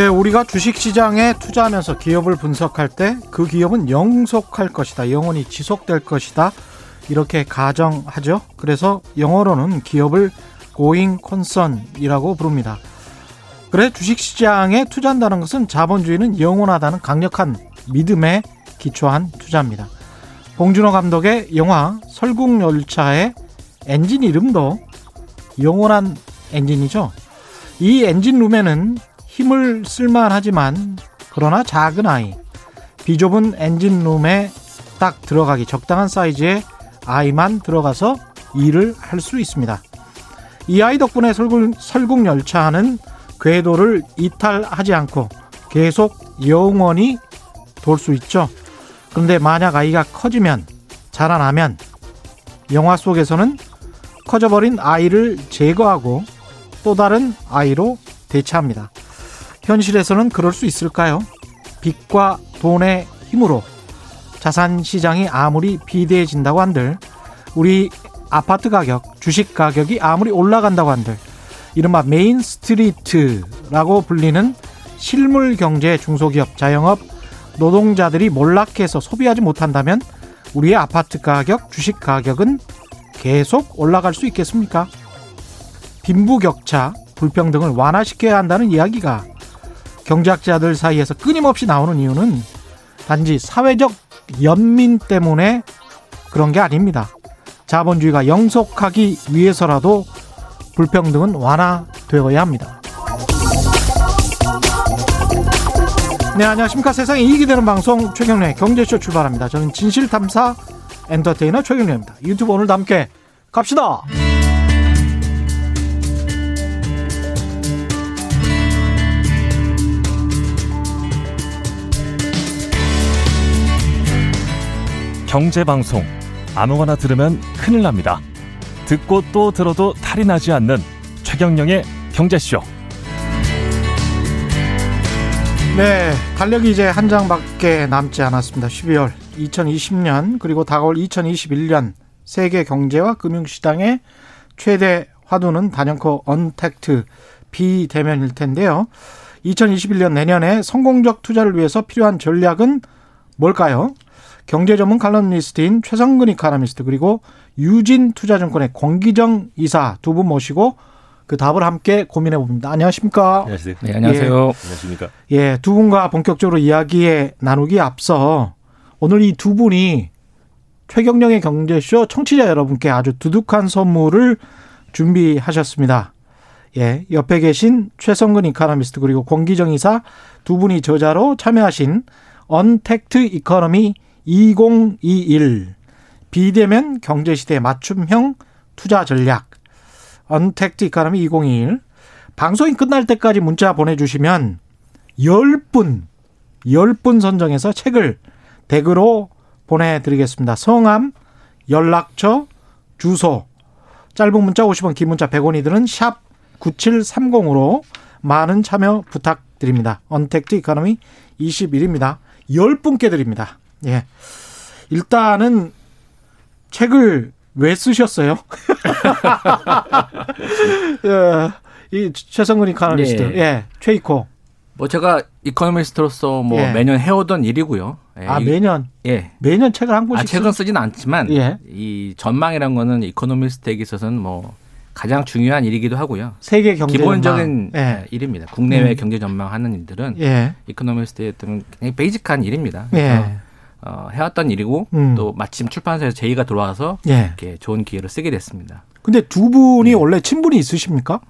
네, 우리가 주식시장에 투자하면서 기업을 분석할 때 그 기업은 영속할 것이다. 영원히 지속될 것이다. 이렇게 가정하죠. 그래서 영어로는 기업을 going concern이라고 부릅니다. 그래 주식시장에 투자한다는 것은 자본주의는 영원하다는 강력한 믿음에 기초한 투자입니다. 봉준호 감독의 영화 설국열차의 엔진 이름도 영원한 엔진이죠. 이 엔진룸에는 힘을 쓸만하지만 그러나 작은 아이 비좁은 엔진룸에 딱 들어가기 적당한 사이즈의 아이만 들어가서 일을 할 수 있습니다. 이 아이 덕분에 설국, 설국 열차는 궤도를 이탈하지 않고 계속 영원히 돌 수 있죠. 그런데 만약 아이가 커지면 자라나면 영화 속에서는 커져버린 아이를 제거하고 또 다른 아이로 대체합니다. 현실에서는 그럴 수 있을까요? 빚과 돈의 힘으로 자산 시장이 아무리 비대해진다고 한들 우리 아파트 가격, 주식 가격이 아무리 올라간다고 한들 이른바 main street라고 불리는 실물 경제 중소기업 자영업 노동자들이 몰락해서 소비하지 못한다면 우리의 아파트 가격, 주식 가격은 계속 올라갈 수 있겠습니까? 빈부격차, 불평등을 완화시켜야 한다는 이야기가 경제학자들 사이에서 끊임없이 나오는 이유는 단지 사회적 연민 때문에 그런 게 아닙니다. 자본주의가 영속하기 위해서라도 불평등은 완화되어야 합니다. 네, 안녕하십니까. 세상에 이익이 되는 방송 최경련의 경제쇼 출발합니다. 저는 진실탐사 엔터테이너 최경련입니다. 유튜브 오늘도 함께 갑시다! 경제방송 아무거나 들으면 큰일 납니다. 듣고 또 들어도 탈이 나지 않는 최경령의 경제쇼. 네, 달력이 이제 한 장밖에 남지 않았습니다. 12월 2020년 그리고 다가올 2021년 세계 경제와 금융시장의 최대 화두는 단연코 언택트 비대면일 텐데요. 2021년 내년에 성공적 투자를 위해서 필요한 전략은 뭘까요? 경제 전문 칼럼니스트인 최성근 이카노미스트 그리고 유진 투자증권의 권기정 이사 두 분 모시고 그 답을 함께 고민해 봅니다. 안녕하십니까? 안녕하세요. 네, 안녕하세요. 예, 안녕하십니까? 예, 두 분과 본격적으로 이야기를 나누기 앞서 오늘 이 두 분이 최경영의 경제쇼 청취자 여러분께 아주 두둑한 선물을 준비하셨습니다. 예, 옆에 계신 최성근 이카노미스트 그리고 권기정 이사 두 분이 저자로 참여하신 untact economy 2021 비대면 경제시대 맞춤형 투자 전략 언택트 이카노미 2021 방송이 끝날 때까지 문자 보내주시면 10분 10분 선정해서 책을 댁으로 보내드리겠습니다. 성함, 연락처, 주소 짧은 문자 50원, 긴 문자 100원이 드는 샵 9730으로 많은 참여 부탁드립니다. 언택트 이카노미 21입니다. 10분께 드립니다. 예. 일단은 책을 왜 쓰셨어요? 예. 이 최성근 이카노미스트, 예. 예, 최이코. 뭐 제가 economist로서 뭐 예. 매년 해오던 일이고요. 예. 아 매년, 예. 매년 책을 한 아, 권씩. 책은 쓰진 않지만 예. 이 전망이란 거는 economist에게 있어서는 뭐 가장 중요한 일이기도 하고요. 세계 경제 기본적인 전망. 예. 일입니다. 국내외 음. 경제 전망하는 일들은 예. economist에 뜨면 굉장히 basic한 일입니다. 예. 어, 해왔던 일이고 음. 또 마침 출판사에서 제의가 들어와서 예. 이렇게 좋은 기회를 쓰게 됐습니다. 근데 두 분이 원래 친분이 있으십니까?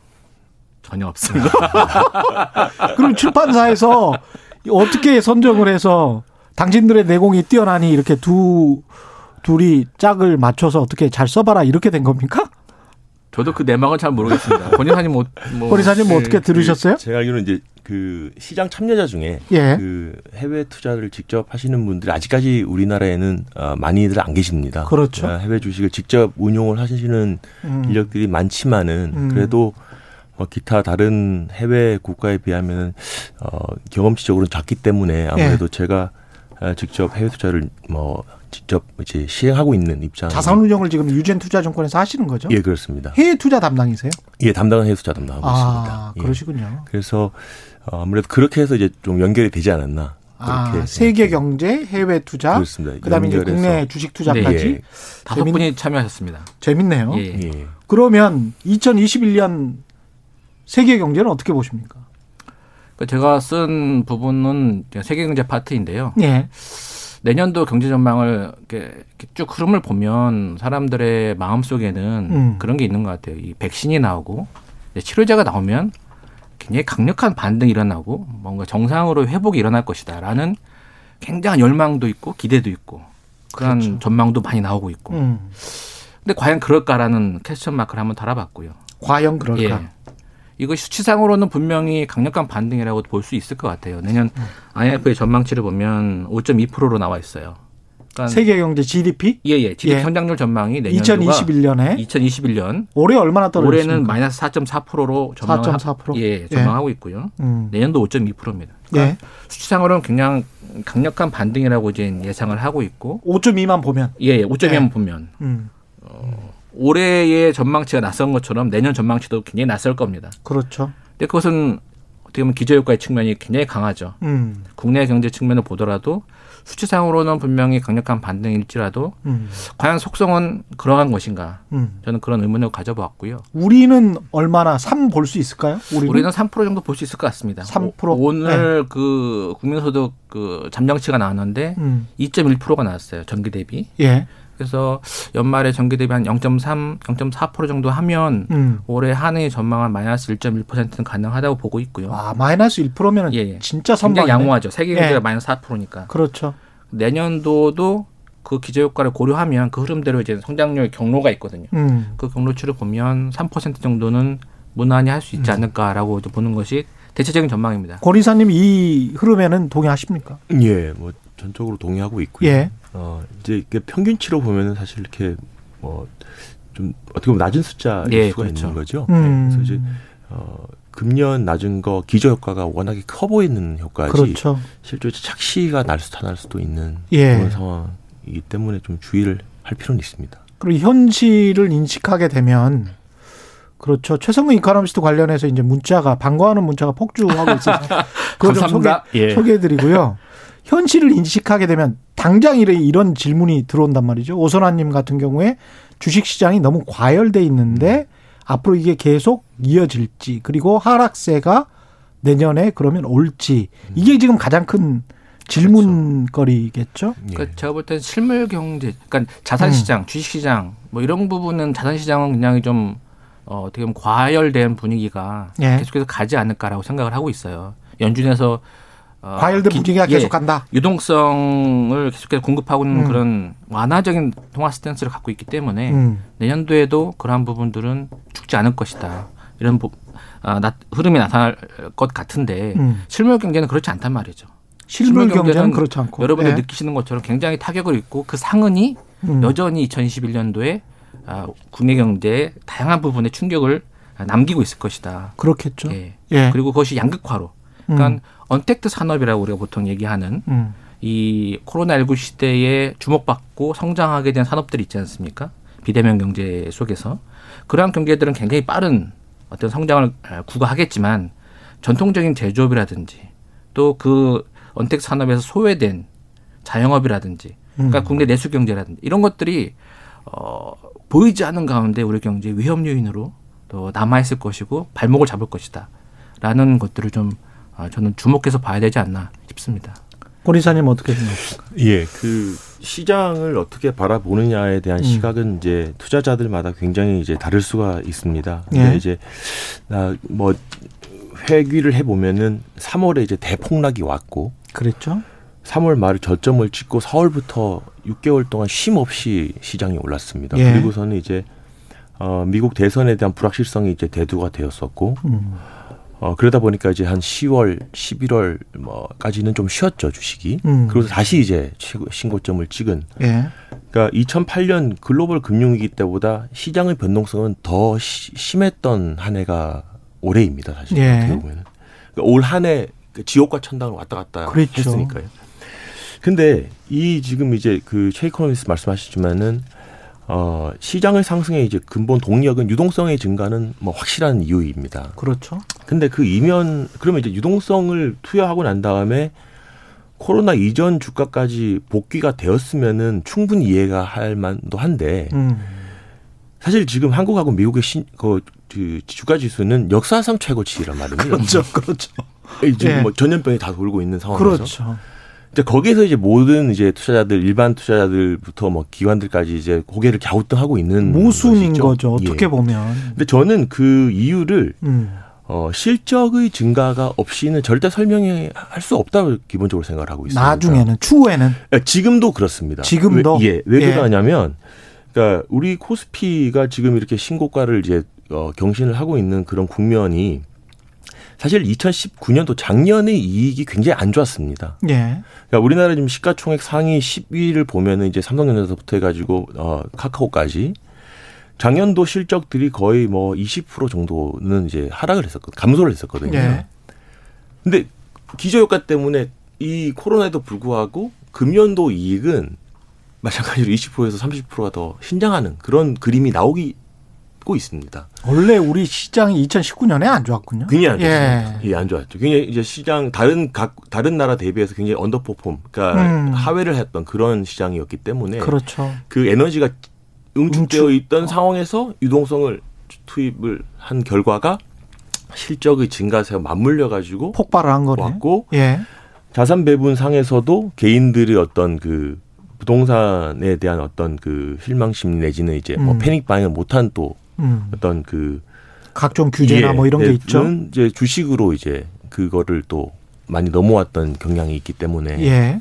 전혀 없습니다. 그럼 출판사에서 어떻게 선정을 해서 당신들의 내공이 뛰어나니 이렇게 두 둘이 짝을 맞춰서 어떻게 잘 써봐라 이렇게 된 겁니까? 저도 그 내막은 잘 모르겠습니다. 본인 사님 뭐, 뭐 호리사님 뭐 어떻게 그 들으셨어요? 제가 알기로는 이제 그 시장 참여자 중에 예. 그 해외 투자를 직접 하시는 분들이 아직까지 우리나라에는 어, 많이들 안 계십니다. 그렇죠. 어, 해외 주식을 직접 운용을 하시는 음. 인력들이 많지만은 음. 그래도 뭐 기타 다른 해외 국가에 비하면 어, 경험치적으로는 작기 때문에 아무래도 예. 제가 어, 직접 해외 투자를 뭐 직접 이제 시행하고 있는 입장. 자산 운용을 지금 유젠 투자증권에서 하시는 거죠? 예, 그렇습니다. 해외 투자 담당이세요? 예, 담당은 해수자 담당하고 아, 있습니다. 예. 그러시군요. 그래서 어, 아무래도 그렇게 해서 이제 좀 연결이 되지 않았나. 아, 그렇게 세계. 경제, 해외 투자, 그렇습니다. 그다음에 이제 연결해서. 국내 주식 투자까지 예, 다섯 재밌- 분이 참여하셨습니다. 재밌네요. 예. 예. 그러면 2021년 세계 경제는 어떻게 보십니까? 그 제가 쓴 부분은 세계 경제 파트인데요. 예. 내년도 경제 전망을 이렇게, 쭉 흐름을 보면 사람들의 마음 속에는 음. 그런 게 있는 것 같아요. 이 백신이 나오고 치료제가 나오면 굉장히 강력한 반등이 일어나고 뭔가 정상으로 회복이 일어날 것이다라는 굉장한 열망도 있고 기대도 있고 그런 그렇죠. 전망도 많이 나오고 있고. 음. 근데 과연 그럴까라는 퀘스천 마크를 한번 달아봤고요. 과연 그럴까? 예. 이거 수치상으로는 분명히 강력한 반등이라고 볼 수 있을 것 같아요. 내년 음. IMF의 전망치를 보면 5.2%로 나와 있어요. 그러니까 세계 경제 GDP 예, 예. GDP 예. 성장률 전망이 내년도가 2021년에 2021년 올해 얼마나 떨어졌습니까? 올해는 마이너스 4.4%로 전망을 4.4%? 하, 예, 전망하고 있고요. 음. 내년도 5.2%입니다. 예. 그러니까 수치상으로는 그냥 강력한 반등이라고 이제 예상을 하고 있고 5.2만 보면 예, 예 5.2만 예. 보면 음. 올해의 전망치가 낯선 것처럼 내년 전망치도 굉장히 낯설 겁니다. 그렇죠. 근데 그것은 어떻게 보면 기저효과의 측면이 굉장히 강하죠. 음. 국내 경제 측면을 보더라도 수치상으로는 분명히 강력한 반등일지라도 음. 과연 속성은 그러한 것인가? 음. 저는 그런 의문을 가져보았고요. 우리는 얼마나 3 볼 수 있을까요? 우리는, 우리는 3% 정도 볼 수 있을 것 같습니다. 3%? 오- 오늘 그 국민소득 그 잠정치가 나왔는데 음. 2.1%가 나왔어요. 전기 대비. 예. 그래서 연말에 전기 대비 한 0.3, 0.4% 정도 하면 음. 올해 한해 전망한 마이너스 1.1%는 가능하다고 보고 있고요. 아, 마이너스 1%면 예, 예. 진짜 선방이네. 양호하죠. 세계 경제가 예. 마이너스 4%니까. 그렇죠. 내년도도 그 기저 효과를 고려하면 그 흐름대로 이제 성장률 경로가 있거든요. 음. 그 경로치를 보면 3% 정도는 무난히 할 수 있지 않을까라고 이제 보는 것이 대체적인 전망입니다. 고리사님 이 흐름에는 동의하십니까? 예, 뭐 전적으로 동의하고 있고요. 예. 어, 이제 이게 평균치로 보면은 사실 이렇게 뭐좀 어떻게 보면 낮은 숫자일 예, 수가 그렇죠. 있는 거죠. 음. 그래서 이제 어, 금년 낮은 거 기저 효과가 워낙에 커 보이는 효과지 그렇죠. 실제 착시가 날수타날 수도 있는 예. 그런 상황이기 때문에 좀 주의를 할 필요는 있습니다. 그리고 현실을 인식하게 되면 그렇죠. 최성근 이카노미스트 관련해서 이제 문자가 반가워하는 문자가 폭주하고 있어서 그거 좀 소개, 감사합니다. 예. 소개해드리고요. 현실을 인식하게 되면 당장 이런 이런 질문이 들어온단 말이죠. 오선아님 같은 경우에 주식시장이 너무 과열돼 있는데 앞으로 이게 계속 이어질지 그리고 하락세가 내년에 그러면 올지 이게 지금 가장 큰 질문거리겠죠. 예. 그러니까 제가 볼 때는 실물 경제, 그러니까 자산 시장, 주식 시장 뭐 이런 부분은 자산 시장은 굉장히 좀 어, 어떻게 보면 과열된 분위기가 예. 계속해서 가지 않을까라고 생각을 하고 있어요. 연준에서 어, 과열된 기- 분위기가 예, 계속 간다. 유동성을 계속해서 공급하고 있는 음. 그런 완화적인 통화 스탠스를 갖고 있기 때문에 음. 내년도에도 그러한 부분들은 죽지 않을 것이다. 이런 부, 아, 나, 흐름이 나타날 것 같은데 음. 실물 경제는 그렇지 않단 말이죠. 실물 경제는 경제는 그렇지 않고 여러분들 예. 느끼시는 것처럼 굉장히 타격을 입고 그 상흔이 음. 여전히 2021년도에 아, 국내 경제의 다양한 부분에 충격을 아, 남기고 있을 것이다. 그렇겠죠. 예. 예. 그리고 그것이 양극화로. 그러니까 언택트 산업이라고 우리가 보통 얘기하는 음. 이 코로나19 시대에 주목받고 성장하게 된 산업들이 있지 않습니까? 비대면 경제 속에서 그러한 경제들은 굉장히 빠른 어떤 성장을 아, 구가하겠지만 전통적인 제조업이라든지 또 그 언택 산업에서 소외된 자영업이라든지 그러니까 음. 국내 내수 경제라든지 이런 것들이 어 보이지 않는 가운데 우리 경제 위험 요인으로 또 남아 있을 것이고 발목을 잡을 것이다라는 것들을 좀 아, 저는 주목해서 봐야 되지 않나 싶습니다. 고리사님 어떻게 생각하십니까? 예, 그 시장을 어떻게 바라보느냐에 대한 음. 시각은 이제 투자자들마다 굉장히 이제 다를 수가 있습니다. 예. 근데 이제 나뭐 회귀를 해 보면은 3월에 이제 대폭락이 왔고 그랬죠. 3월 말에 저점을 찍고 4월부터 6개월 동안 쉼 없이 시장이 올랐습니다. 예. 그리고서는 이제 어 미국 대선에 대한 불확실성이 이제 대두가 되었었고 음. 어 그러다 보니까 이제 한 10월, 11월 뭐까지는 좀 쉬었죠 주식이. 음. 그리고 다시 이제 최고- 신고점을 찍은. 예. 그러니까 2008년 글로벌 금융위기 때보다 시장의 변동성은 더 시- 심했던 한 해가 올해입니다 사실 예. 어떻게 보면. 그러니까 올 한해 지옥과 천당을 왔다 갔다 그랬죠. 했으니까요. 근데 이 지금 이제 그 최이코노미스 말씀하셨지만은 어 시장의 상승의 이제 근본 동력은 유동성의 증가는 뭐 확실한 이유입니다. 그렇죠. 근데 그 이면 그러면 이제 유동성을 투여하고 난 다음에 코로나 이전 주가까지 복귀가 되었으면은 충분히 이해가 할 만도 한데 음. 사실 지금 한국하고 미국의 신, 그, 그 주가 지수는 역사상 최고치란 말입니다. 그렇죠. 그렇죠. 지금 예. 뭐 전염병이 다 돌고 있는 상황에서 그렇죠. 이제 거기에서 이제 모든 이제 투자자들 일반 투자자들부터 뭐 기관들까지 이제 고개를 갸우뚱하고 있는 모순인 것이죠. 거죠. 어떻게 예. 보면. 근데 저는 그 이유를 음. 어, 실적의 증가가 없이는 절대 설명할 수 없다고 기본적으로 생각을 하고 있습니다. 나중에는 추후에는 예, 지금도 그렇습니다. 지금도? 왜, 예, 왜 예. 그러냐면 그러니까 우리 코스피가 지금 이렇게 신고가를 이제 어, 경신을 하고 있는 그런 국면이 사실 2019년도 작년의 이익이 굉장히 안 좋았습니다. 예. 그러니까 우리나라 지금 시가총액 상위 10위를 보면은 이제 삼성전자서부터 해가지고 어, 카카오까지 작년도 실적들이 거의 뭐 20% 정도는 이제 하락을 했었거든요. 감소를 했었거든요. 예. 근데 기저효과 때문에 이 코로나에도 불구하고 금년도 이익은 마찬가지로 20%에서 30%가 더 신장하는 그런 그림이 나오 고 있습니다. 원래 우리 시장이 2019년에 안 좋았군요. 굉장히 안 예. 좋았죠. 예, 안 좋았죠. 굉장히 이제 시장 다른 각 다른 나라 대비해서 굉장히 언더퍼폼, 그러니까 음. 하회를 했던 그런 시장이었기 때문에 그렇죠. 그 에너지가 응축되어 응축. 있던 상황에서 유동성을 투입을 한 결과가 실적의 증가세와 맞물려 가지고 폭발을 한 거네. 왔고 예. 자산 배분 상에서도 개인들의 어떤 그 부동산에 대한 어떤 그 실망 심리 내지는 이제 뭐 음. 패닉 바잉을 못한 또 음. 어떤 그 각종 규제나 예, 뭐 이런 게 네, 있죠. 는 이제 주식으로 이제 그거를 또 많이 넘어왔던 경향이 있기 때문에 예.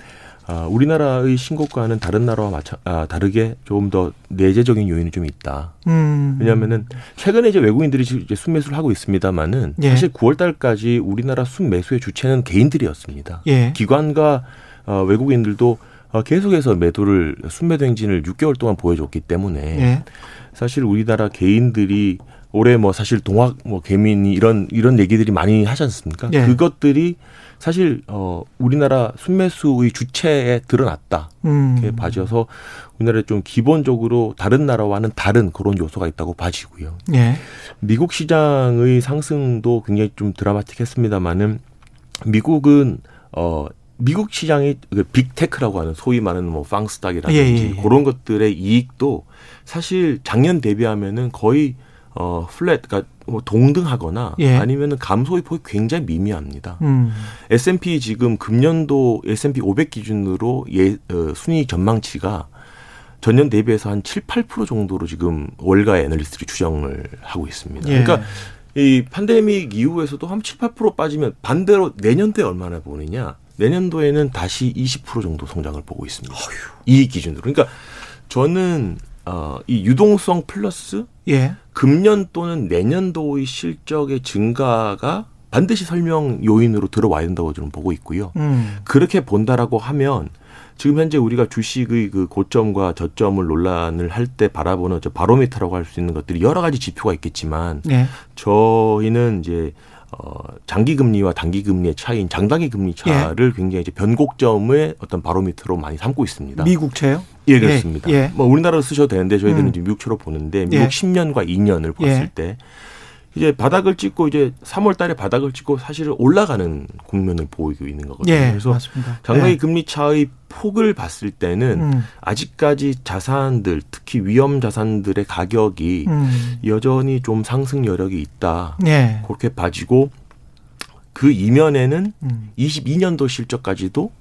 아, 우리나라의 신고가는 다른 나라와 마찬 아, 다르게 조금 더 내재적인 요인이 좀 있다. 음. 왜냐하면은 최근에 이제 외국인들이 이제 순매수를 하고 있습니다만은 예. 사실 9월달까지 우리나라 순매수의 주체는 개인들이었습니다. 예. 기관과 어, 외국인들도 어, 계속해서 매도를 순매도 행진을 6개월 동안 보여줬기 때문에 예. 사실 우리나라 개인들이 올해 뭐 사실 동학 뭐 개민이 이런 이런 얘기들이 많이 하지 않습니까? 예. 그것들이 사실 어 우리나라 순매수의 주체에 드러났다. 음. 이렇게 봐져서 우리나라에 좀 기본적으로 다른 나라와는 다른 그런 요소가 있다고 봐지고요. 예. 미국 시장의 상승도 굉장히 좀 드라마틱했습니다만은 미국은 어 미국 시장이 그 빅테크라고 하는 소위 말하는 뭐 팡스닥이라든지 예, 예, 예. 그런 것들의 이익도 사실 작년 대비하면은 거의 어 플랫 그러니까 뭐 동등하거나 예. 아니면은 감소의 폭이 굉장히 미미합니다. 음. S&P 지금 금년도 S&P 500 기준으로 예 어, 순위 전망치가 전년 대비해서 한 7, 8% 정도로 지금 월가 애널리스트들이 추정을 하고 있습니다. 예. 그러니까 이 팬데믹 이후에서도 한 7, 8% 빠지면 반대로 내년도에 얼마나 보느냐? 내년도에는 다시 20% 정도 성장을 보고 있습니다. 이 기준으로. 그러니까 저는 어, 이 유동성 플러스 예. 금년 또는 내년도의 실적의 증가가 반드시 설명 요인으로 들어와야 된다고 저는 보고 있고요. 음. 그렇게 본다라고 하면 지금 현재 우리가 주식의 그 고점과 저점을 논란을 할 때 바라보는 저 바로미터라고 할 수 있는 것들이 여러 가지 지표가 있겠지만 예. 저희는 이제 어 장기 금리와 단기 금리의 차이인 장단기 금리 차를 굉장히 이제 변곡점의 어떤 바로미터로 많이 삼고 있습니다. 미국 채요? 예, 그렇습니다. 예, 예. 뭐 우리나라로 쓰셔도 되는데 저희들은 음. 이제 미국처럼 보는데 미국 예. 10년과 2년을 봤을 예. 때 이제 바닥을 찍고 이제 3월 달에 바닥을 찍고 사실은 올라가는 국면을 보이고 있는 거거든요. 예. 그래서 맞습니다. 장단기 예. 금리 차의 폭을 봤을 때는 음. 아직까지 자산들 특히 위험 자산들의 가격이 음. 여전히 좀 상승 여력이 있다. 예. 그렇게 봐지고 그 이면에는 음. 22년도 실적까지도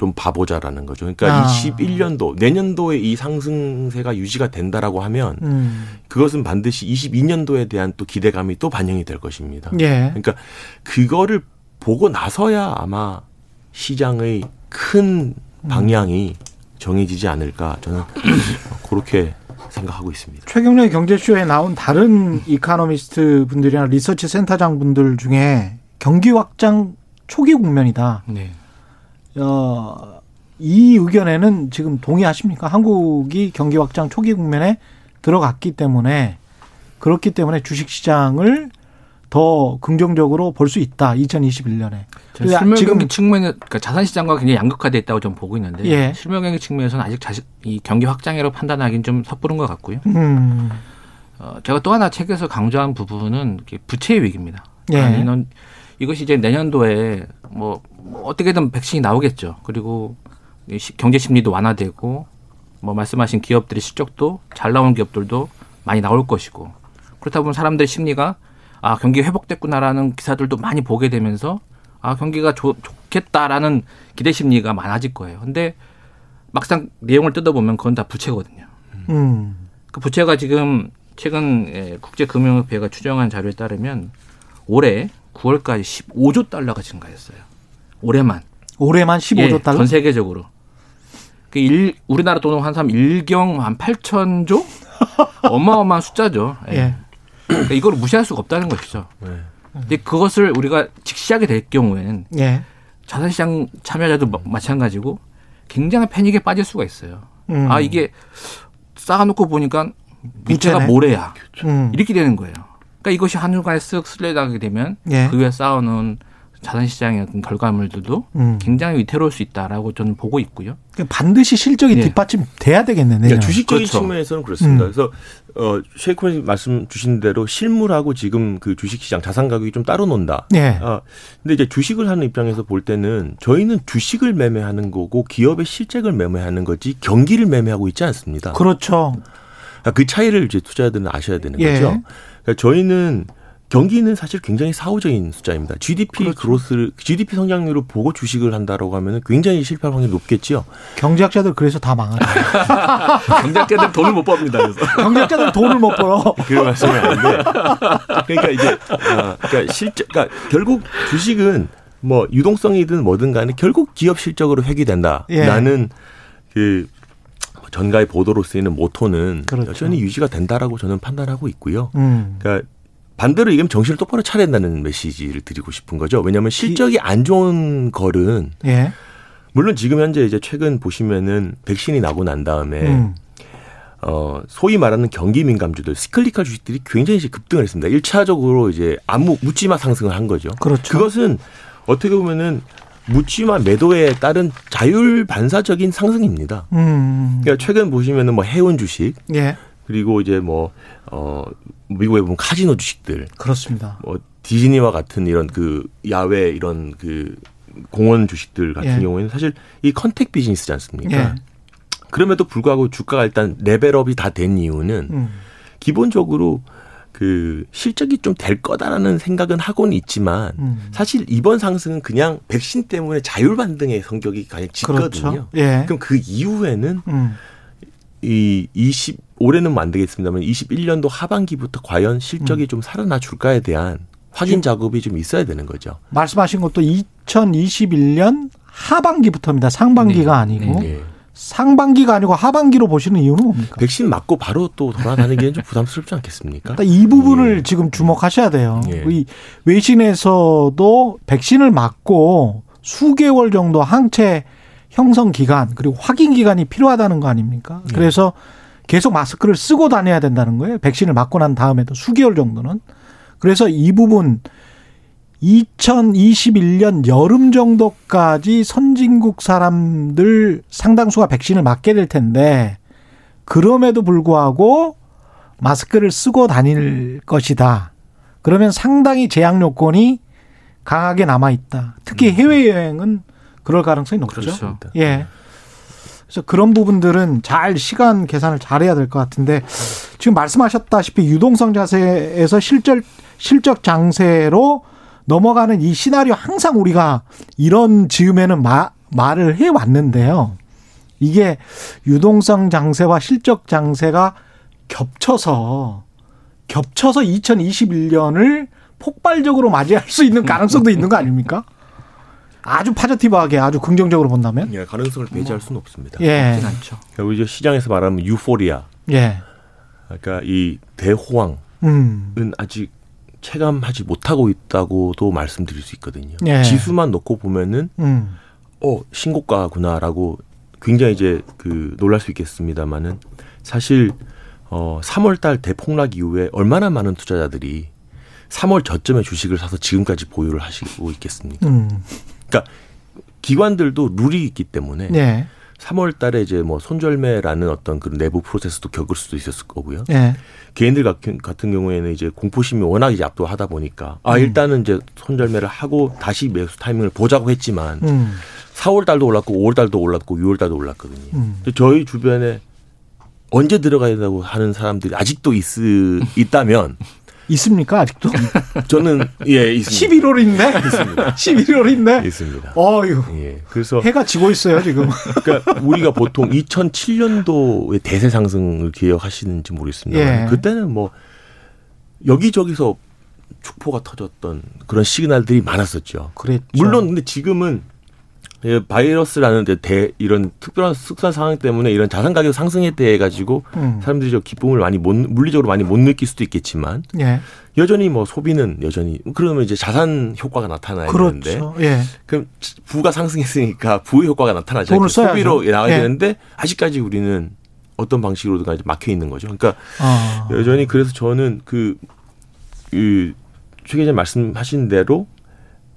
좀 봐보자라는 거죠. 그러니까 아. 21년도 내년도에 이 상승세가 유지가 된다라고 하면 음. 그것은 반드시 22년도에 대한 또 기대감이 또 반영이 될 것입니다. 예. 그러니까 그거를 보고 나서야 아마 시장의 큰 방향이 정해지지 않을까 저는 그렇게 생각하고 있습니다. 최경련의 경제쇼에 나온 다른 이카노미스트 분들이나 리서치 센터장 분들 중에 경기 확장 초기 국면이다. 네. 어, 이 의견에는 지금 동의하십니까? 한국이 경기 확장 초기 국면에 들어갔기 때문에 그렇기 때문에 주식 시장을 더 긍정적으로 볼 수 있다. 2021년에. 실물 경기 측면에 그러니까 자산 시장과 굉장히 양극화돼 있다고 좀 보고 있는데 예. 실물 경기 측면에서는 아직 자시, 이 경기 확장이라고 판단하기는 좀 섣부른 것 같고요. 음. 어, 제가 또 하나 책에서 강조한 부분은 부채의 위기입니다. 예. 아니, 는 이것이 이제 내년도에 뭐, 뭐 어떻게든 백신이 나오겠죠. 그리고 경제 심리도 완화되고 뭐 말씀하신 기업들의 실적도 잘 나온 기업들도 많이 나올 것이고 그렇다 보면 사람들의 심리가 아 경기 회복됐구나라는 기사들도 많이 보게 되면서 아 경기가 좋, 좋겠다라는 기대 심리가 많아질 거예요. 근데 막상 내용을 뜯어보면 그건 다 부채거든요. 음. 그 부채가 지금 최근 예, 국제금융협회가 추정한 자료에 따르면 올해 9월까지 15조 달러가 증가했어요. 올해만. 올해만 15조 예, 달러. 전 세계적으로. 그 일, 우리나라 돈으로 한 3, 1경 한 8천조? 어마어마한 숫자죠. 예. 예. 그러니까 이걸 무시할 수가 없다는 것이죠. 네. 근데 그것을 우리가 직시하게 될 경우에는 예. 자산시장 참여자도 마- 마찬가지고 굉장한 패닉에 빠질 수가 있어요. 음. 아, 이게 쌓아놓고 보니까 부채네. 모래야. 음. 이렇게 되는 거예요. 그러니까 이것이 한순간에 쓱 슬레다하게 되면 예. 그 위에 쌓아놓은 자산시장의 어떤 결과물들도 음. 굉장히 위태로울 수 있다라고 저는 보고 있고요. 그러니까 반드시 실적이 예. 뒷받침돼야 되겠네. 내년. 그러니까 주식적인 그렇죠. 측면에서는 그렇습니다. 음. 그래서 어 쉐이크님 말씀 주신 대로 실물하고 지금 그 주식시장 자산 가격이 좀 따로 논다. 예. 아 근데 이제 주식을 하는 입장에서 볼 때는 저희는 주식을 매매하는 거고 기업의 실적을 매매하는 거지 경기를 매매하고 있지 않습니다. 그렇죠. 아, 그 차이를 이제 투자자들은 아셔야 되는 예. 거죠. 그러니까 저희는 경기는 사실 굉장히 사후적인 숫자입니다. GDP 그렇죠. 그로스를 GDP 성장률을 보고 주식을 한다라고 하면 굉장히 실패할 확률이 높겠죠. 경제학자들 그래서 다 망하죠. 경제학자들 돈을 못 법니다. 그래서. 경제학자들 돈을 못 벌어. 그 말씀이 아닌데. 그러니까 이제 아, 그러니까 실제 그러니까 결국 주식은 뭐 유동성이든 뭐든 간에 결국 기업 실적으로 회귀된다. 예. 라는 그 전가의 보도로 쓰이는 모토는 그렇죠. 여전히 유지가 된다라고 저는 판단하고 있고요. 음. 그러니까 반대로 얘기하면 정신을 똑바로 차려야 된다는 메시지를 드리고 싶은 거죠. 왜냐하면 실적이 안 좋은 걸은 예. 물론 지금 현재 이제 최근 보시면은 백신이 나고 난 다음에 음. 어, 소위 말하는 경기 민감주들, 시클리컬 주식들이 굉장히 이제 급등을 했습니다. 일차적으로 이제 아무 묻지마 상승을 한 거죠. 그렇죠. 그것은 어떻게 보면은 묻지마 매도에 따른 자율 반사적인 상승입니다. 음. 그러니까 최근 보시면은 뭐 해운 주식 예. 그리고 이제 뭐 어, 미국에 보면 카지노 주식들 그렇습니다. 뭐 디즈니와 같은 이런 그 야외 이런 그 공원 주식들 같은 예. 경우에는 사실 이 contact 비즈니스지 않습니까? 예. 그럼에도 불구하고 주가가 일단 level up이 다 된 이유는 음. 기본적으로 그 실적이 좀 될 거다라는 생각은 하고는 있지만 음. 사실 이번 상승은 그냥 백신 때문에 자율 반등의 성격이 가장 짙거든요. 그렇죠. 예. 그럼 그 이후에는 음. 이 20, 올해는 뭐안 되겠습니다만 21년도 하반기부터 과연 음. 실적이 좀 살아나 줄까에 대한 확인 작업이 좀 있어야 되는 거죠. 말씀하신 것도 2021년 하반기부터입니다. 상반기가 아니고 예. 상반기가 아니고 하반기로 보시는 이유는 뭡니까? 백신 맞고 바로 또 돌아다니기엔 좀 부담스럽지 않겠습니까? 일단 이 부분을 예. 지금 주목하셔야 돼요. 예. 이 외신에서도 백신을 맞고 수개월 정도 항체 형성 기간 그리고 확인 기간이 필요하다는 거 아닙니까? 예. 그래서 계속 마스크를 쓰고 다녀야 된다는 거예요. 백신을 맞고 난 다음에도 수개월 정도는. 그래서 이 부분 2021년 여름 정도까지 선진국 사람들 상당수가 백신을 맞게 될 텐데 그럼에도 불구하고 마스크를 쓰고 다닐 것이다. 그러면 상당히 제약 요건이 강하게 남아 있다. 특히 해외 여행은 그럴 가능성이 높죠. 그렇죠. 예. 그래서 그런 부분들은 잘 시간 계산을 잘해야 될 것 같은데 지금 말씀하셨다시피 유동성 자세에서 실적 실적 장세로 넘어가는 이 시나리오 항상 우리가 이런 즈음에는 마, 말을 해 왔는데요. 이게 유동성 장세와 실적 장세가 겹쳐서 겹쳐서 2021년을 폭발적으로 맞이할 수 있는 가능성도 있는 거 아닙니까? 아주 파저티브하게 아주 긍정적으로 본다면 예, 가능성을 배제할 수는 없습니다. 예 그렇진 않죠. 그리고 이제 시장에서 말하면 유포리아, 예. 그러니까 이 대호황은 음. 아직 체감하지 못하고 있다고도 말씀드릴 수 있거든요. 예. 지수만 놓고 보면은 음. 어 신고가구나라고 굉장히 이제 그 놀랄 수 있겠습니다만은 사실 어 3월달 대폭락 이후에 얼마나 많은 투자자들이 3월 저점에 주식을 사서 지금까지 보유를 하시고 있겠습니까? 음. 그러니까 기관들도 룰이 있기 때문에 예. 3월 달에 이제 뭐 손절매라는 어떤 그 내부 프로세스도 겪을 수도 있었을 거고요. 예. 개인들 같은, 같은 경우에는 이제 공포심이 워낙 이제 압도하다 보니까 아 음. 일단은 이제 손절매를 하고 다시 매수 타이밍을 보자고 했지만 음. 4월 달도 올랐고 5월 달도 올랐고 6월 달도 올랐거든요. 음. 근데 저희 주변에 언제 들어가야 된다고 하는 사람들이 아직도 있, 있다면 있습니까 아직도? 저는 예 있습니다. 11월인데. 있습니다. 11월인데. 있습니다. 어유. 예. 그래서 해가 지고 있어요 지금. 그러니까 우리가 보통 2007년도의 대세 상승을 기억하시는지 모르겠습니다. 예. 그때는 뭐 여기저기서 축포가 터졌던 그런 시그널들이 많았었죠. 그랬죠. 물론 근데 지금은 예, 바이러스라는 이제 대 이런 특별한 특수한 상황 때문에 이런 자산 가격 상승에 대해 가지고 음. 사람들이 저 기쁨을 많이 못 물리적으로 많이 못 느낄 수도 있겠지만 예. 여전히 뭐 소비는 여전히 그러면 이제 자산 효과가 나타나야 되는데 그렇죠. 예. 그럼 부가 상승했으니까 부의 효과가 나타나지 써야죠. 소비로 나가야 예. 되는데 아직까지 우리는 어떤 방식으로든 이제 막혀 있는 거죠. 그러니까 아. 여전히 그래서 저는 그, 그, 최 기자 말씀하신 대로,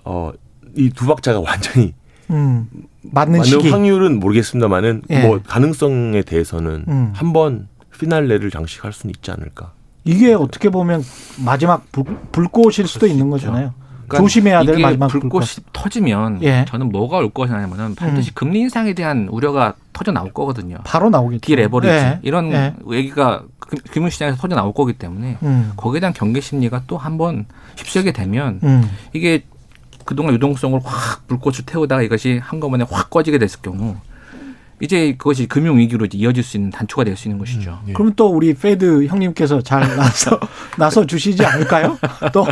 어, 이 두 박자가 완전히 음. 맞는 맞는 시기. 확률은 모르겠습니다만은 예. 뭐 가능성에 대해서는 음. 한번 피날레를 장식할 수는 있지 않을까. 이게 어떻게 보면 마지막 불, 불꽃일 수도 있는 거잖아요. 그러니까 조심해야 될 이게 마지막 불꽃이 불꽃. 음. 터지면 예. 저는 뭐가 올 것이냐면은 반드시 금리 인상에 대한 우려가 터져 나올 거거든요. 바로 나오겠죠. 디레버리지 예. 이런 예. 얘기가 금- 금융시장에서 터져 나올 거기 때문에 음. 거기에 대한 경계 심리가 또 한번 휩쓸게 되면 음. 이게 그동안 유동성을 확 불꽃을 태우다가 이것이 한꺼번에 확 꺼지게 됐을 경우 이제 그것이 금융 위기로 이어질 수 있는 단초가 될 수 있는 것이죠. 예. 그럼 또 우리 Fed 형님께서 잘 나서 나서 주시지 않을까요? 또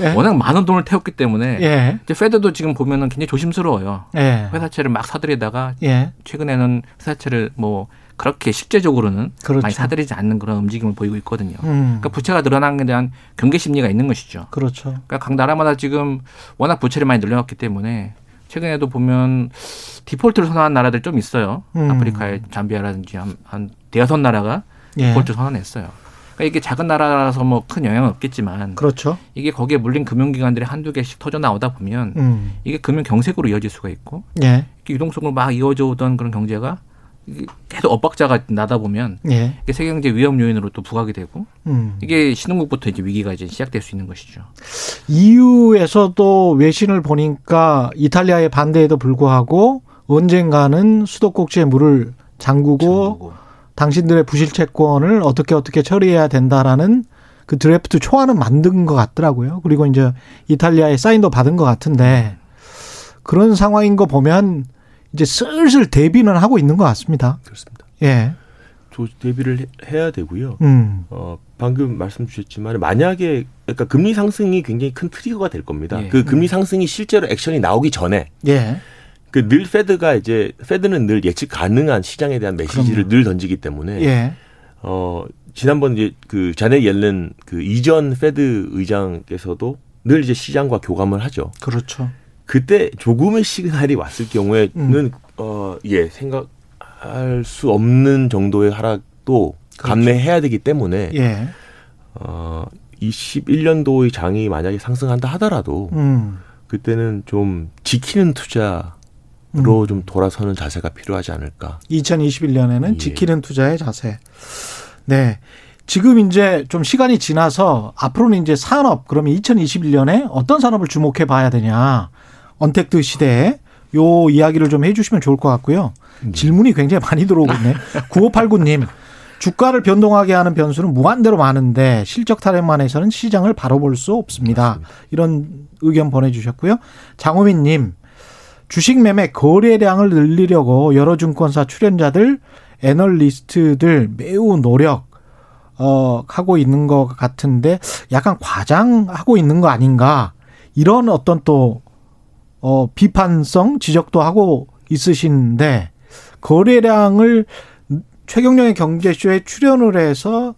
예. 워낙 많은 돈을 태웠기 때문에 예. 이제 Fed도 지금 보면은 굉장히 조심스러워요. 예. 회사채를 막 사들이다가 예. 최근에는 회사채를 뭐 그렇게 실제적으로는 그렇죠. 많이 사들이지 않는 그런 움직임을 보이고 있거든요. 음. 그러니까 부채가 늘어나는 데 대한 경계 심리가 있는 것이죠. 그렇죠. 그러니까 각 나라마다 지금 워낙 부채를 많이 늘려놨기 때문에 최근에도 보면 디폴트를 선언한 나라들 좀 있어요. 음. 아프리카의 잠비아라든지 한, 한 대여섯 나라가 예. 디폴트 선언했어요. 그러니까 이게 작은 나라라서 뭐 큰 영향은 없겠지만 그렇죠. 이게 거기에 물린 금융기관들이 한두 개씩 터져 나오다 보면 음. 이게 금융 경색으로 이어질 수가 있고 예. 이렇게 유동성을 막 이어져 오던 그런 경제가 계속 엇박자가 나다 보면 예. 이게 세계 경제 위험 요인으로 또 부각이 되고 음. 이게 신흥국부터 이제 위기가 이제 시작될 수 있는 것이죠. EU에서도 외신을 보니까 이탈리아의 반대에도 불구하고 언젠가는 수도꼭지에 물을 잠그고 정부고. 당신들의 부실 채권을 어떻게 어떻게 처리해야 된다라는 그 드래프트 초안은 만든 것 같더라고요. 그리고 이제 이탈리아의 사인도 받은 것 같은데 그런 상황인 거 보면 이제 슬슬 대비는 하고 있는 것 같습니다. 그렇습니다. 예. 조 대비를 해- 해야 되고요. 음. 어, 방금 말씀 주셨지만 만약에 그러니까 금리 상승이 굉장히 큰 트리거가 될 겁니다. 예. 그 금리 상승이 실제로 액션이 나오기 전에 예. 그늘 Fed가 이제 Fed는 늘 예측 가능한 시장에 대한 메시지를 그럼요. 늘 던지기 때문에 예. 어 지난번 이제 그 재닛 옐런 그 이전 Fed 의장께서도 늘 이제 시장과 교감을 하죠. 그렇죠. 그때 조금의 시그널이 왔을 경우에는 음. 어예 생각할 수 없는 정도의 하락도 감내해야 되기 때문에 예. 어 21년도의 장이 만약에 상승한다 하더라도 음. 그때는 좀 지키는 투자로 음. 좀 돌아서는 자세가 필요하지 않을까. 2021년에는 예. 지키는 투자의 자세. 네. 지금 이제 좀 시간이 지나서 앞으로는 이제 산업 그러면 2021년에 어떤 산업을 주목해 봐야 되냐. 언택트 시대에 요 이야기를 좀 해주시면 좋을 것 같고요. 질문이 굉장히 많이 들어오고 있네. 9589님. 주가를 변동하게 하는 변수는 무한대로 많은데 실적 타령만 해서는 시장을 바로 볼 수 없습니다. 이런 의견 보내주셨고요. 장호민 님. 주식 매매 거래량을 늘리려고 여러 증권사 출연자들, 애널리스트들 매우 노력 어 하고 있는 것 같은데 약간 과장하고 있는 거 아닌가 이런 어떤 또 어, 비판성 지적도 하고 있으신데 거래량을 최경영의 경제쇼에 출연을 해서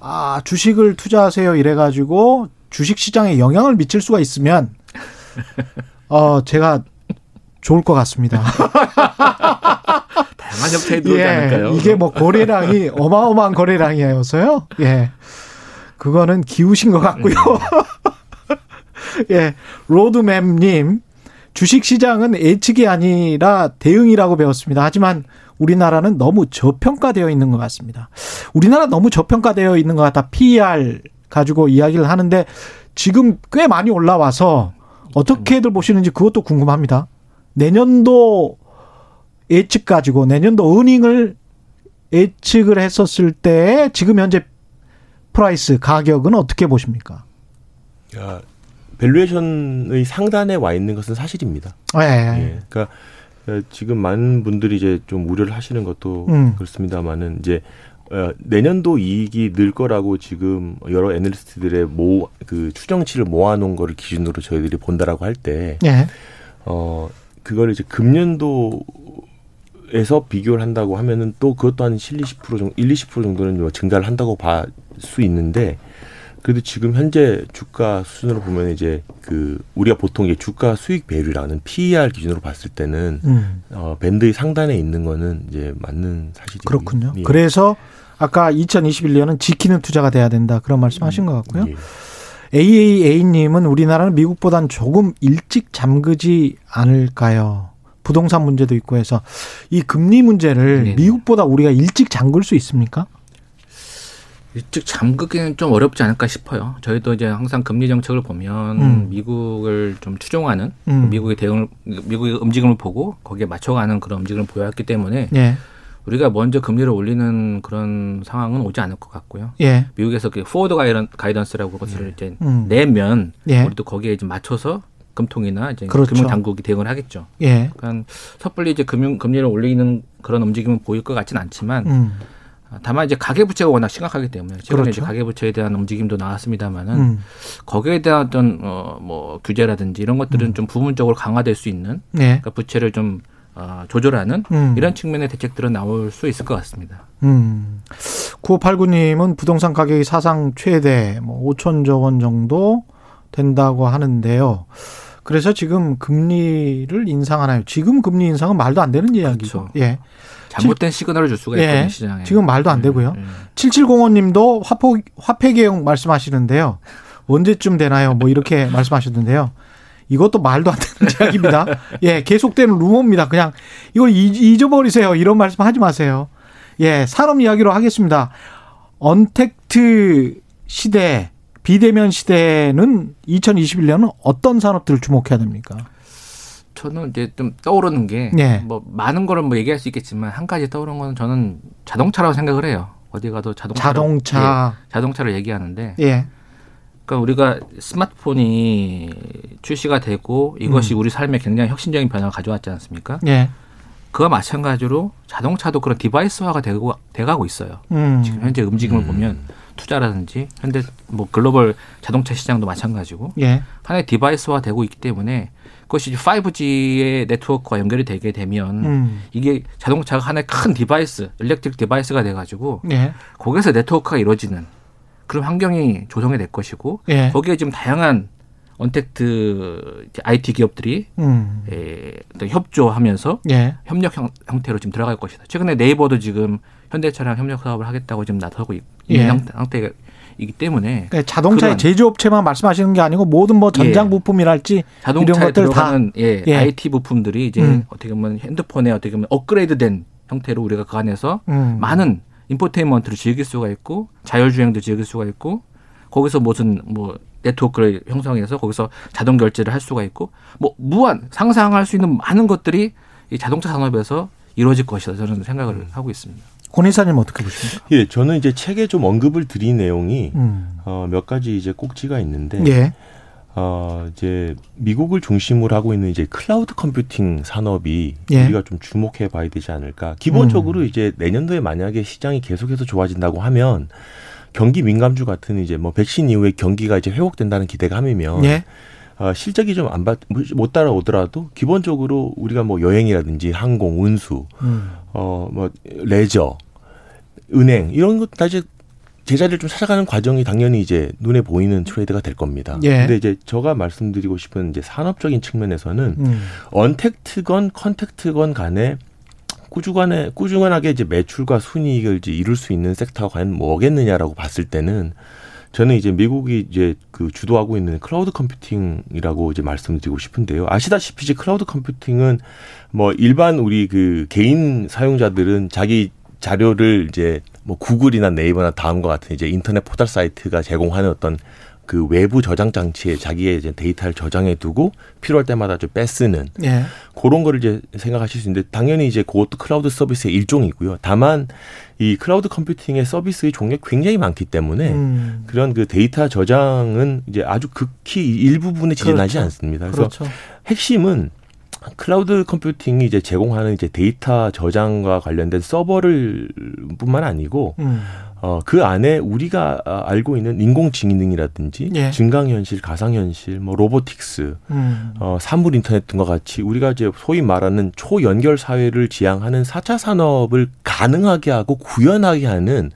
아 주식을 투자하세요 이래 가지고 주식 시장에 영향을 미칠 수가 있으면 어 제가 좋을 것 같습니다. 다양한 형태의 들어오지 않을까요? 예, 이게 뭐 거래량이 어마어마한 거래량이어서요. 예. 그거는 기우신 것 같고요. 예. 로드맵님, 주식 시장은 예측이 아니라 대응이라고 배웠습니다. 하지만 우리나라는 너무 저평가되어 있는 것 같습니다. 우리나라 너무 저평가되어 있는 것 같다. PER 가지고 이야기를 하는데 지금 꽤 많이 올라와서 어떻게들 보시는지 그것도 궁금합니다. 내년도 예측 가지고 내년도 은행을 예측을 했었을 때 지금 현재 price 가격은 어떻게 보십니까? 야, valuation의 상단에 와 있는 것은 사실입니다. 예. 예. 그러니까 어, 지금 많은 분들이 이제 좀 우려를 하시는 것도 음. 그렇습니다만은 이제 어, 내년도 이익이 늘 거라고 지금 여러 애널리스트들의 모 그 추정치를 모아놓은 거를 기준으로 저희들이 본다라고 할 때 예. 어, 그걸 이제 금년도에서 비교를 한다고 하면은 또 그것 또한 7, 20% 정도, 1, 20% 정도는 뭐 증가를 한다고 봐 수 있는데 그래도 지금 현재 주가 수준으로 보면 이제 그 우리가 보통 이제 주가 수익 배율이라는 PER 기준으로 봤을 때는 음. 어, 밴드의 상단에 있는 거는 이제 맞는 사실이에요. 그렇군요. 예. 그래서 아까 2021년은 지키는 투자가 돼야 된다 그런 말씀하신 것 같고요. 예. AAA님은 우리나라는 미국보단 조금 일찍 잠그지 않을까요? 부동산 문제도 있고 해서 이 금리 문제를 네네. 미국보다 우리가 일찍 잠글 수 있습니까? 일찍 잠그기는 좀 어렵지 않을까 싶어요. 저희도 이제 항상 금리 정책을 보면 음. 미국을 좀 추종하는 음. 미국의 대응을 미국의 움직임을 보고 거기에 맞춰가는 그런 움직임을 보여왔기 때문에 예. 우리가 먼저 금리를 올리는 그런 상황은 오지 않을 것 같고요. 예. 미국에서 그 forward guidan, guidance라고 그것을 이제 음. 내면 예. 우리도 거기에 좀 맞춰서 금통위나 이제 그렇죠. 금융 당국이 대응을 하겠죠. 예. 그러니까 섣불리 이제 금융 금리를 올리는 그런 움직임은 보일 것 같지는 않지만 음. 다만 이제 가계 부채가 워낙 심각하기 때문에 최근에 그렇죠. 이제 가계 부채에 대한 움직임도 나왔습니다만은 음. 거기에 대한 어떤 어뭐 규제라든지 이런 것들은 음. 좀 부분적으로 강화될 수 있는 예. 그러니까 부채를 좀 어, 조절하는 음. 이런 측면의 대책들은 나올 수 있을 것 같습니다. 음. 9589님은 부동산 가격이 사상 최대 뭐 5천조 원 정도 된다고 하는데요. 그래서 지금 금리를 인상하나요? 지금 금리 인상은 말도 안 되는 이야기죠. 그렇죠. 예. 잘못된 시그널을 줄 수가 예. 있거든요 시장에. 지금 말도 안 되고요. 예, 예. 7705님도 화포, 화폐 개혁 말씀하시는데요. 언제쯤 되나요? 뭐 이렇게 말씀하셨는데요. 이것도 말도 안 되는 이야기입니다. 예, 계속되는 루머입니다. 그냥 이걸 잊- 잊어버리세요. 이런 말씀 하지 마세요. 예, 산업 이야기로 하겠습니다. 언택트 시대, 비대면 시대는 2021년은 어떤 산업들을 주목해야 됩니까? 저는 이제 좀 떠오르는 게 예. 뭐 많은 거를 뭐 얘기할 수 있겠지만 한 가지 떠오르는 거는 저는 자동차라고 생각을 해요. 어디 가도 자동차 자동차. 자동차를 얘기하는데 예. 그러니까 우리가 스마트폰이 출시가 되고 이것이 우리 삶에 굉장히 혁신적인 변화를 가져왔지 않습니까? 예. 그와 마찬가지로 자동차도 그런 device화가 되고 돼가고 있어요. 음. 지금 현재 움직임을 보면 투자라든지 현대 뭐 글로벌 자동차 시장도 마찬가지고 예. 하나의 device화 되고 있기 때문에 그것이 5G의 네트워크와 연결이 되게 되면 음. 이게 자동차가 하나의 큰 device, electric device가 돼가지고 예. 거기에서 네트워크가 이루어지는 그런 환경이 조성이 될 것이고 예. 거기에 지금 다양한 언택트 IT 기업들이 음. 에, 어떤 협조하면서 예. 협력 형, 형태로 지금 들어갈 것이다. 최근에 네이버도 지금 현대차랑 협력 사업을 하겠다고 지금 나서고 있- 예. 있는 형태- 형태 이기 때문에 그러니까 자동차의 제조업체만 말씀하시는 게 아니고 모든 뭐 전장 예. 부품이랄지 이런 자동차에 것들 다 예, 예. IT 부품들이 이제 음. 어떻게 보면 핸드폰에 어떻게 보면 업그레이드된 형태로 우리가 그 안에서 음. 많은 infotainment를 즐길 수가 있고 자율주행도 즐길 수가 있고 거기서 무슨 뭐 네트워크를 형성해서 거기서 자동 결제를 할 수가 있고 뭐 무한 상상할 수 있는 많은 것들이 이 자동차 산업에서 이루어질 것이다 저는 생각을 음. 하고 있습니다. 권 이사님 어떻게 보십니까? 예, 저는 이제 책에 좀 언급을 드린 내용이 음. 어, 몇 가지 이제 꼭지가 있는데 예. 어, 이제 미국을 중심으로 하고 있는 이제 cloud computing 산업이 예. 우리가 좀 주목해 봐야 되지 않을까. 기본적으로 음. 이제 내년도에 만약에 시장이 계속해서 좋아진다고 하면 경기 민감주 같은 이제 뭐 백신 이후에 경기가 이제 회복된다는 기대감이면 예. 어, 실적이 좀 못 따라오더라도 기본적으로 우리가 뭐 여행이라든지 항공, 운수, 음. 어, 뭐, 레저, 은행, 이런 것, 다 이제 제자리를 좀 찾아가는 과정이 당연히 이제 눈에 보이는 trade가 될 겁니다. 예. 근데 이제 제가 말씀드리고 싶은 이제 산업적인 측면에서는 음. untact건 contact건 간에 꾸준하게, 꾸준하게 이제 매출과 순이익을 이제 이룰 수 있는 sector가 과연 뭐겠느냐라고 봤을 때는 저는 이제 미국이 이제 그 주도하고 있는 cloud computing이라고 이제 말씀드리고 싶은데요. 아시다시피 이제 cloud computing은 뭐 일반 우리 그 개인 사용자들은 자기 자료를 이제 뭐 구글이나 네이버나 다음과 같은 이제 인터넷 포털 사이트가 제공하는 어떤 그 외부 저장 장치에 자기의 이제 데이터를 저장해 두고 필요할 때마다 좀 빼쓰는 예. 그런 거를 이제 생각하실 수 있는데 당연히 이제 그것도 클라우드 서비스의 일종이고요. 다만 이 cloud computing의 서비스의 종류가 굉장히 많기 때문에 음. 그런 그 데이터 저장은 이제 아주 극히 일부분에 지나지 그렇죠. 않습니다. 그래서 그렇죠. 핵심은 cloud computing이 이제 제공하는 이제 데이터 저장과 관련된 서버를 뿐만 아니고 음. 어, 그 안에 우리가 아, 알고 있는 인공지능이라든지 예. 증강현실, 가상현실, 뭐 robotics, 음. 어, 사물 인터넷 등과 같이 우리가 이제 소위 말하는 초연결 사회를 지향하는 사차 산업을 가능하게 하고 구현하게 하는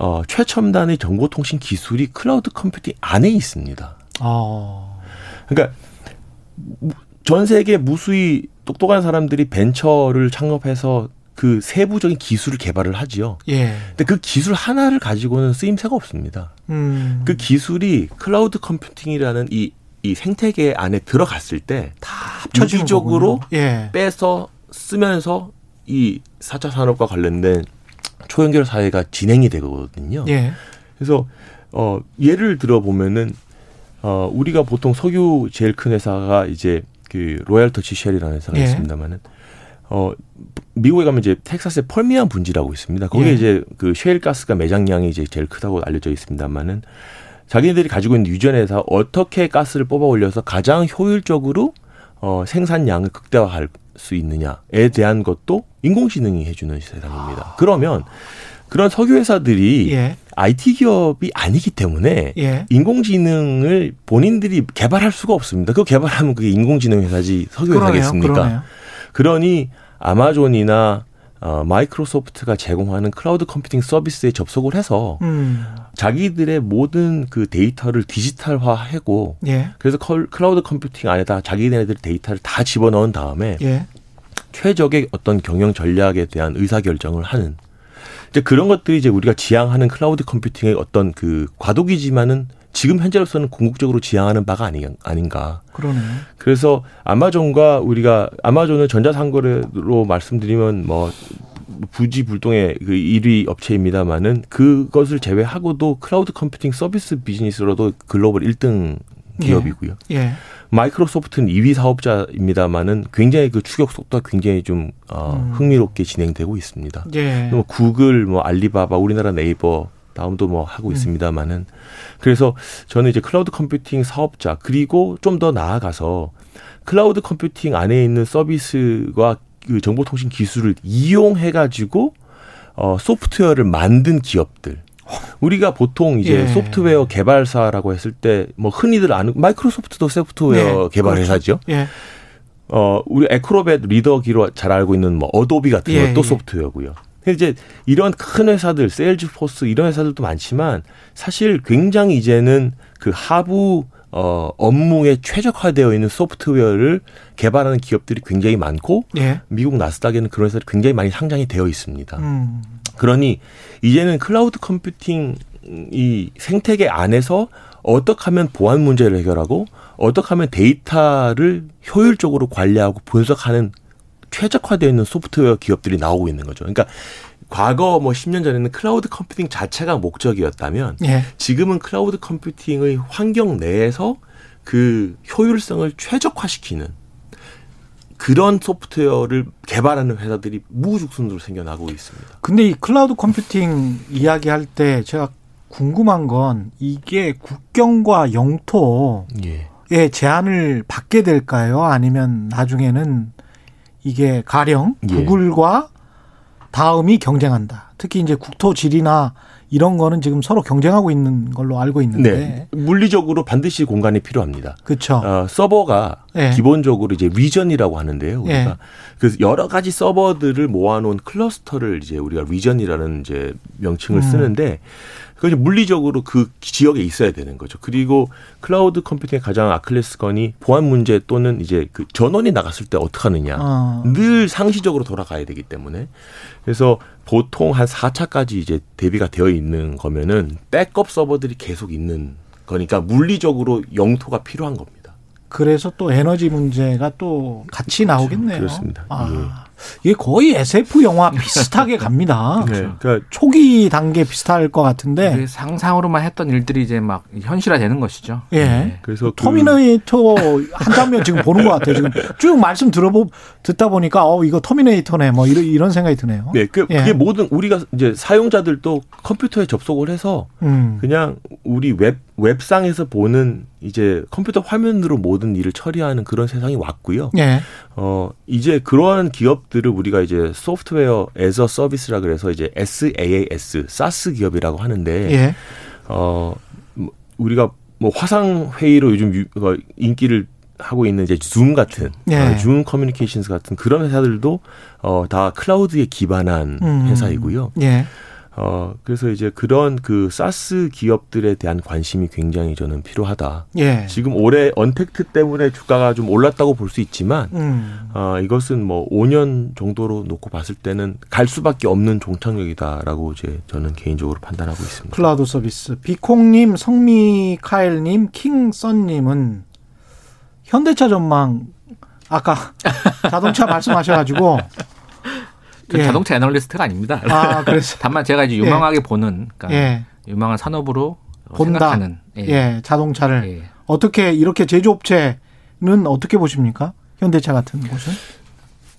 어, 최첨단의 정보통신 기술이 cloud computing 안에 있습니다. 어. 그러니까 무- 전 세계 무수히 똑똑한 사람들이 벤처를 창업해서 그 세부적인 기술을 개발을 하지요. 예. 근데 그 기술 하나를 가지고는 쓰임새가 없습니다. 음. 그 기술이 cloud computing이라는 이, 이 생태계 안에 들어갔을 때 다 유기적으로. 예. 빼서 쓰면서 이 4차 산업과 관련된 초연결 사회가 진행이 되거든요. 예. 그래서 어 예를 들어 보면은 어 우리가 보통 석유 제일 큰 회사가 이제 그 Royal Dutch Shell이라는 회사가 예. 있습니다만은 어 미국에 가면 이제 텍사스의 Permian 분지라고 있습니다. 거기에 예. 이제 그 셰일 가스가 매장량이 이제 제일 크다고 알려져 있습니다만은 자기네들이 가지고 있는 유전에서 어떻게 가스를 뽑아 올려서 가장 효율적으로 어 생산량을 극대화할 수 있느냐에 대한 것도 인공지능이 해주는 세상입니다. 그러면 그런 석유 회사들이 예. IT 기업이 아니기 때문에 예. 인공지능을 본인들이 개발할 수가 없습니다. 그거 개발하면 그게 인공지능 회사지 석유. 회사겠습니까? 그러네요. 그러니 아마존이나 어, 마이크로소프트가 제공하는 cloud computing 서비스에 접속을 해서 음. 자기들의 모든 그 데이터를 디지털화하고 예. 그래서 컬- cloud computing 안에다 자기네들 데이터를 다 집어넣은 다음에 예. 최적의 어떤 경영 전략에 대한 의사 결정을 하는 이제 그런 것들이 이제 우리가 지향하는 cloud computing의 어떤 그 과도기지만은 지금 현재로서는 궁극적으로 지향하는 바가 아니, 아닌가. 그러네요. 그래서 아마존과 우리가 아마존은 전자상거래로 말씀드리면 뭐 부지불동의 그 1위 업체입니다만은 그것을 제외하고도 cloud computing 서비스 비즈니스로도 글로벌 1등 기업이고요. 예. 마이크로소프트는 2위 사업자입니다만은 굉장히 그 추격 속도가 굉장히 좀 어, 음. 흥미롭게 진행되고 있습니다. 예. 뭐 구글, 뭐 알리바바, 우리나라 네이버 다음도 뭐 하고 음. 있습니다만은 그래서 저는 이제 cloud computing 사업자 그리고 좀 더 나아가서 cloud computing 안에 있는 서비스와 그 정보통신 기술을 이용해 가지고 어 소프트웨어를 만든 기업들 우리가 보통 이제 예. 소프트웨어 개발사라고 했을 때 뭐 흔히들 아는 마이크로소프트도 소프트웨어 네, 개발 그렇죠. 회사죠. 예. 어, 우리 Acrobat Reader기로 잘 알고 있는 뭐 어도비 같은 예, 것도 예. 소프트웨어고요. 이제 이런 큰 회사들, 세일즈포스 이런 회사들도 많지만 사실 굉장히 이제는 그 하부 어, 업무에 최적화되어 있는 소프트웨어를 개발하는 기업들이 굉장히 많고 예. 미국 나스닥에는 그런 회사들이 굉장히 많이 상장이 되어 있습니다. 음. 그러니 이제는 cloud computing 이 생태계 안에서 어떻게 하면 보안 문제를 해결하고 어떻게 하면 데이터를 효율적으로 관리하고 분석하는 최적화되어 있는 소프트웨어 기업들이 나오고 있는 거죠. 그러니까 과거 뭐 10년 전에는 클라우드 컴퓨팅 자체가 목적이었다면 예. 지금은 클라우드 컴퓨팅의 환경 내에서 그 효율성을 최적화시키는 그런 소프트웨어를 개발하는 회사들이 우후죽순으로 생겨나고 있습니다. 근데 이 클라우드 컴퓨팅 이야기할 때 제가 궁금한 건 이게 국경과 영토에 예. 제한을 받게 될까요? 아니면 나중에는 이게 가령 예. 구글과 다음이 경쟁한다. 특히 이제 국토 지리나 이런 거는 지금 서로 경쟁하고 있는 걸로 알고 있는데. 네. 물리적으로 반드시 공간이 필요합니다. 그렇죠. 어, 서버가 예. 기본적으로 이제 region이라고 하는데요. 우리가 예. 그래서 여러 가지 서버들을 모아놓은 클러스터를 이제 우리가 region이라는 이제 명칭을 음. 쓰는데 그 이제 물리적으로 그 지역에 있어야 되는 거죠. 그리고 클라우드 컴퓨팅의 가장 아클레스건이 보안 문제 또는 이제 그 전원이 나갔을 때 어떻게 하느냐. 어. 늘 상시적으로 돌아가야 되기 때문에 그래서 보통 한 4차까지 이제 대비가 되어 있는 거면은 백업 서버들이 계속 있는 거니까 물리적으로 영토가 필요한 겁니다. 그래서 또 에너지 문제가 또 같이 나오겠네요. 그렇습니다. 아, 이게 거의 SF 영화 비슷하게 갑니다. 네. 그러니까 초기 단계 비슷할 것 같은데. 그 상상으로만 했던 일들이 이제 막 현실화되는 것이죠. 예. 네. 그래서 그 터미네이터 한 장면 지금 보는 것 같아요. 지금 쭉 말씀 들어보 듣다 보니까 어 이거 터미네이터네 뭐 이런 이런 생각이 드네요. 네, 그, 예. 그게 모든 우리가 이제 사용자들도 컴퓨터에 접속을 해서 음. 그냥 우리 웹 웹상에서 보는 이제 컴퓨터 화면으로 모든 일을 처리하는 그런 세상이 왔고요. 예. 어 이제 그러한 기업들을 우리가 이제 software as a service라 그래서 이제 SaaS, SaaS 기업이라고 하는데 예. 어 뭐, 우리가 뭐 화상 회의로 요즘 유, 어, 인기를 하고 있는 이제 줌 같은 예. 어, Zoom Communications 같은 그런 회사들도 어 다 클라우드에 기반한 음. 회사이고요. 예. 어 그래서 이제 그런 그 SaaS 기업들에 대한 관심이 굉장히 저는 필요하다. 예. 지금 올해 언택트 때문에 주가가 좀 올랐다고 볼 수 있지만 음. 어, 이것은 뭐 5년 정도로 놓고 봤을 때는 갈 수밖에 없는 종착역이다라고 이제 저는 개인적으로 판단하고 있습니다. 클라우드 서비스. 비콩님, 성미카엘님, 킹썬님은 현대차 전망 아까 자동차 말씀하셔가지고 그 예. 자동차 애널리스트가 아닙니다. 아 그래서 다만 제가 이제 유망하게 보는, 그러니까 예. 유망한 산업으로 본다. 생각하는. 예. 자동차를 예. 어떻게 이렇게 제조업체는 어떻게 보십니까? 현대차 같은 곳은?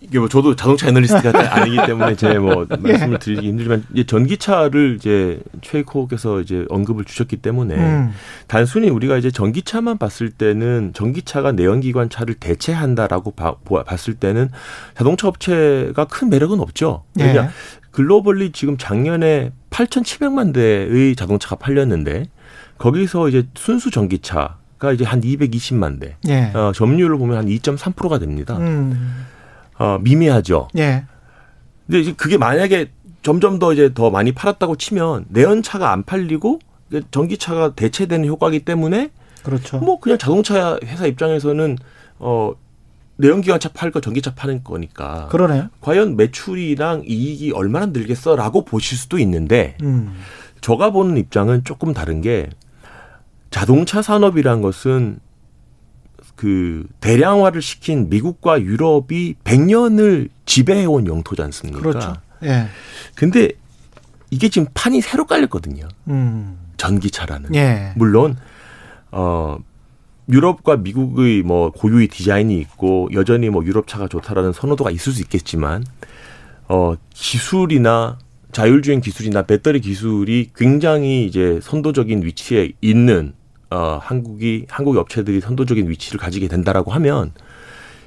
이게 뭐 저도 자동차 애널리스트가 아니기 때문에 제 뭐 말씀을 드리기 힘들지만 이제 전기차를 이제 최이코께서 이제 언급을 주셨기 때문에 음. 단순히 우리가 이제 전기차만 봤을 때는 전기차가 내연기관 차를 대체한다라고 봐- 봤을 때는 자동차 업체가 큰 매력은 없죠. 왜냐 예. 글로벌리 지금 작년에 8,700만 대의 자동차가 팔렸는데 거기서 이제 순수 전기차가 이제 한 220만 대. 예. 어, 점유율을 보면 한 2.3%가 됩니다. 음. 어, 미미하죠. 예. 근데 이제 그게 만약에 점점 더 이제 더 많이 팔았다고 치면 내연차가 안 팔리고 전기차가 대체되는 효과기 때문에 그렇죠. 뭐 그냥 자동차 회사 입장에서는 어 내연기관차 팔고 전기차 파는 거니까 그러네요. 과연 매출이랑 이익이 얼마나 늘겠어라고 보실 수도 있는데 음. 제가 보는 입장은 조금 다른 게 자동차 산업이란 것은 그 대량화를 시킨 미국과 유럽이 100년을 지배해온 영토지 않습니까? 그렇죠. 예. 근데 이게 지금 판이 새로 깔렸거든요. 음. 전기차라는. 예. 물론 어 유럽과 미국의 뭐 고유의 디자인이 있고 여전히 뭐 유럽 차가 좋다라는 선호도가 있을 수 있겠지만 어 기술이나 자율주행 기술이나 배터리 기술이 굉장히 이제 선도적인 위치에 있는 어 한국이 한국 업체들이 선도적인 위치를 가지게 된다라고 하면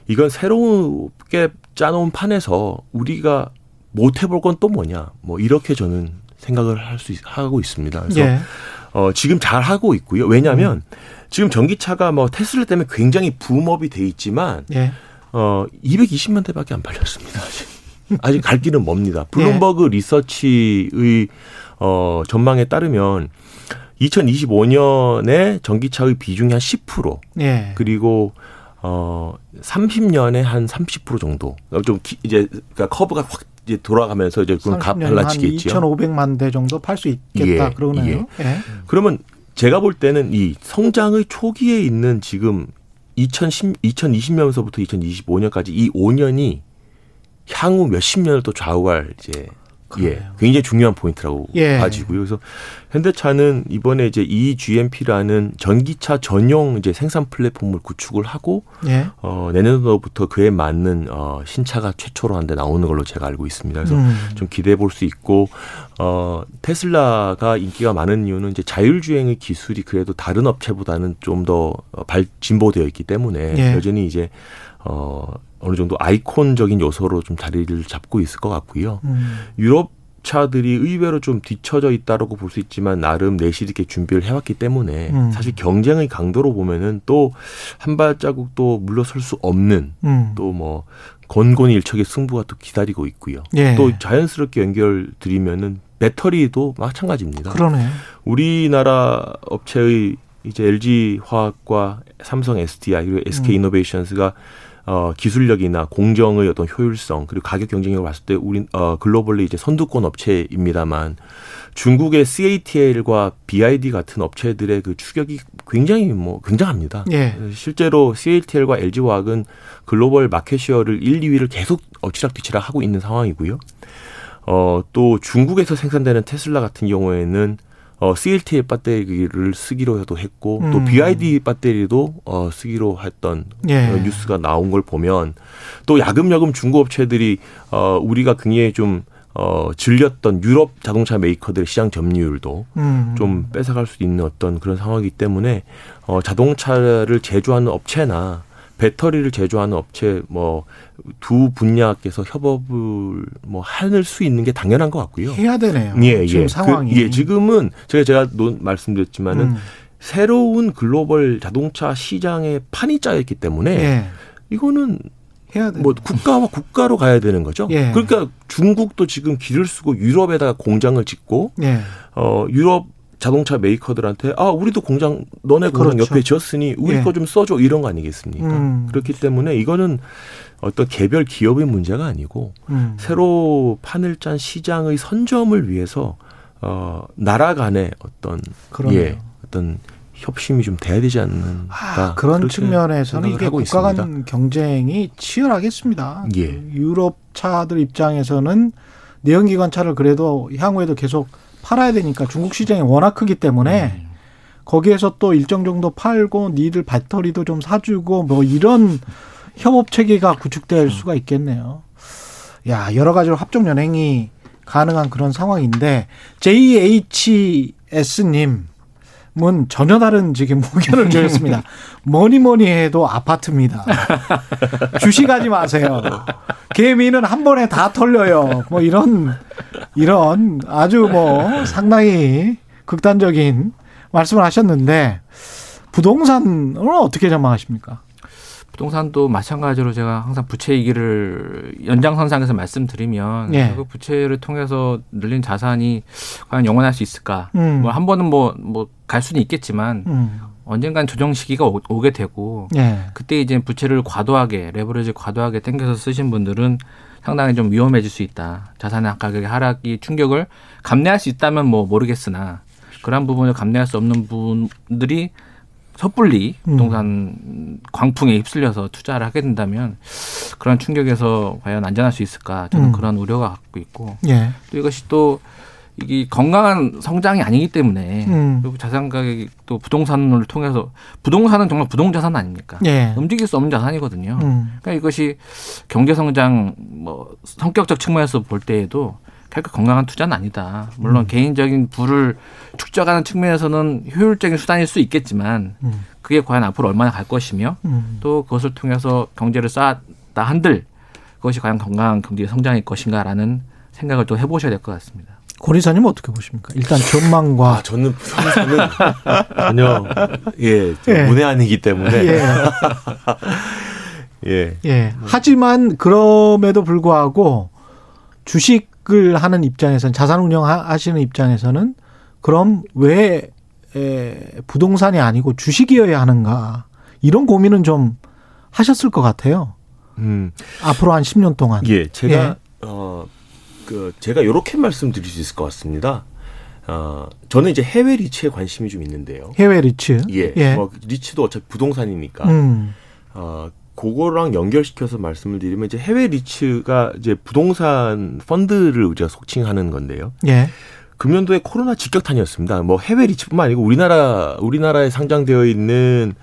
이건 새롭게 짜놓은 판에서 우리가 못 해볼 건 또 뭐냐 뭐 이렇게 저는 생각을 할 수 하고 있습니다. 그래서 예. 어, 지금 잘 하고 있고요. 왜냐하면 지금 전기차가 뭐 테슬라 때문에 굉장히 붐업이 돼 있지만 예. 어 220만 대밖에 안 팔렸습니다. 아직, 아직 갈 길은 멉니다. 블룸버그 리서치의 어 전망에 따르면 2025년에 전기차의 비중이 한 10% 예. 그리고 어 30년에 한 30% 정도 좀 기, 이제 그러니까 커브가 확 이제 돌아가면서 이제 그건 가- 30년 한 달라지겠죠. 2,500만 대 정도 팔 수 있겠다 예, 그러네요. 예. 그러면 제가 볼 때는 이 성장의 초기에 있는 지금 2010, 2020년서부터 2025년까지 이 5년이 향후 몇십 년을 또 좌우할 이제 예, 그러네요. 굉장히 중요한 포인트라고 예. 봐지고요. 그래서 현대차는 이번에 이제 eGMP라는 전기차 전용 이제 생산 플랫폼을 구축을 하고 예. 어, 내년도부터 그에 맞는 어, 신차가 최초로 한대 나오는 걸로 제가 알고 있습니다. 그래서 음. 좀 기대해 볼 수 있고 어 테슬라가 인기가 많은 이유는 이제 자율주행의 기술이 그래도 다른 업체보다는 좀 더 발 진보되어 있기 때문에 예. 여전히 이제 어 어느 정도 아이콘적인 요소로 좀 자리를 잡고 있을 것 같고요. 음. 유럽 업차들이 의외로 좀 뒤처져 있다라고 볼 수 있지만 나름 내실 있게 준비를 해왔기 때문에 음. 사실 경쟁의 강도로 보면은 또 한 발자국 또 물러설 수 없는 음. 또뭐 건곤히 일척의 승부가 또 기다리고 있고요. 예. 또 자연스럽게 연결 드리면은 배터리도 마찬가지입니다. 그러네. 우리나라 업체의 이제 LG 화학과 삼성 SDI 그리고 SK 음. 이노베이션스가 어 기술력이나 공정의 어떤 효율성 그리고 가격 경쟁력을 봤을 때 우리 어 글로벌리 이제 선두권 업체입니다만 중국의 CATL과 BID 같은 업체들의 그 추격이 굉장히 뭐 굉장합니다. 예. 실제로 CATL과 LG화학은 글로벌 마켓시어를 1, 2위를 계속 엎치락뒤치락 하고 있는 상황이고요. 어, 또 중국에서 생산되는 테슬라 같은 경우에는 어, CLTL 배터리를 쓰기로도 했고 또 음. BID 배터리도 어, 쓰기로 했던 예. 어, 뉴스가 나온 걸 보면 또 야금야금 중고 업체들이 어, 우리가 굉장히 좀 어, 질렸던 유럽 자동차 메이커들의 시장 점유율도 음. 좀 뺏어갈 수 있는 어떤 그런 상황이기 때문에 어, 자동차를 제조하는 업체나 배터리를 제조하는 업체 뭐 두 분야께서 협업을 뭐할수 있는 게 당연한 것 같고요. 해야 되네요. 예, 지금 예. 상황이. 그, 예, 지금은 제가 제가 논, 말씀드렸지만은 음. 새로운 글로벌 자동차 시장의 판이 짜여 있기 때문에 예. 이거는 해야 돼. 뭐 국가와 국가로 가야 되는 거죠. 예. 그러니까 중국도 지금 길을 쓰고 유럽에다가 공장을 짓고 예. 어 유럽 자동차 메이커들한테 아 우리도 공장 너네 그렇죠. 옆에 지었으니 우리 예. 거좀 써줘 이런 거 아니겠습니까? 음. 그렇기 때문에 이거는 어떤 개별 기업의 문제가 아니고 음. 새로 판을 짠 시장의 선점을 위해서 어 나라 간의 어떤 그러네요. 예 어떤 협심이 좀 돼야 되지 않는가 아, 그런 측면에서는 이게 하고 국가 간 있습니다. 경쟁이 치열하겠습니다. 예. 그 유럽 차들 입장에서는 내연기관 차를 그래도 향후에도 계속 팔아야 되니까 중국 시장이 워낙 크기 때문에 음. 거기에서 또 일정 정도 팔고 니들 배터리도 좀 사주고 뭐 이런 협업 체계가 음. 구축될 수가 있겠네요. 야 여러 가지로 합종 연행이 가능한 그런 상황인데 JHS님 은 전혀 다른 지금 의견을 주셨습니다. 뭐니 뭐니 해도 아파트입니다. 주식하지 마세요. 개미는 한 번에 다 털려요. 뭐 이런 이런 아주 뭐 상당히 극단적인 말씀을 하셨는데 부동산을 어떻게 전망하십니까? 부동산도 마찬가지로 제가 항상 부채 위기를 연장선상에서 말씀드리면 예. 그 부채를 통해서 늘린 자산이 과연 영원할 수 있을까? 음. 뭐한 번은 뭐 뭐 갈 수는 있겠지만 음. 언젠간 조정 시기가 오, 오게 되고 예. 그때 이제 부채를 과도하게 레버리지 과도하게 당겨서 쓰신 분들은 상당히 좀 위험해질 수 있다. 자산의 가격의 하락이 충격을 감내할 수 있다면 뭐 모르겠으나 그러한 부분을 감내할 수 없는 분들이 섣불리 음. 부동산 광풍에 휩쓸려서 투자를 하게 된다면 그런 충격에서 과연 안전할 수 있을까 저는 음. 그런 우려가 갖고 있고 예. 또 이것이 또 이게 건강한 성장이 아니기 때문에 음. 그리고 자산 가격이 또 부동산을 통해서 부동산은 정말 부동 자산 아닙니까? 예. 움직일 수 없는 자산이거든요. 음. 그러니까 이것이 경제 성장 뭐 성격적 측면에서 볼 때에도 결국 건강한 투자는 아니다. 물론 음. 개인적인 부를 축적하는 측면에서는 효율적인 수단일 수 있겠지만 음. 그게 과연 앞으로 얼마나 갈 것이며 음. 또 그것을 통해서 경제를 쌓았다 한들 그것이 과연 건강한 경제 성장일 것인가라는 생각을 또 해보셔야 될 것 같습니다. 고리사님 어떻게 보십니까? 일단 전망과 아 저는 부동산은 전혀 예, 좀 예. 문외한이기 때문에 예. 예. 예. 하지만 그럼에도 불구하고 주식 을 하는 입장에서는 자산 운영하시는 입장에서는 그럼 왜 에, 부동산이 아니고 주식이어야 하는가 이런 고민은 좀 하셨을 것 같아요. 음. 앞으로 한 10년 동안. 예, 제가 예. 어, 그 제가 이렇게 말씀드릴 수 있을 것 같습니다. 어, 저는 이제 해외 리츠에 관심이 좀 있는데요. 해외 리츠. 예, 뭐 리츠도 어차피 부동산이니까. 음. 어, 그거랑 연결시켜서 말씀을 드리면 이제 해외 리츠가 이제 부동산 펀드를 우리가 속칭하는 건데요. 예. 금년도에 코로나 직격탄이었습니다. 뭐 해외 리츠뿐만 아니고 우리나라 우리나라에 상장되어 있는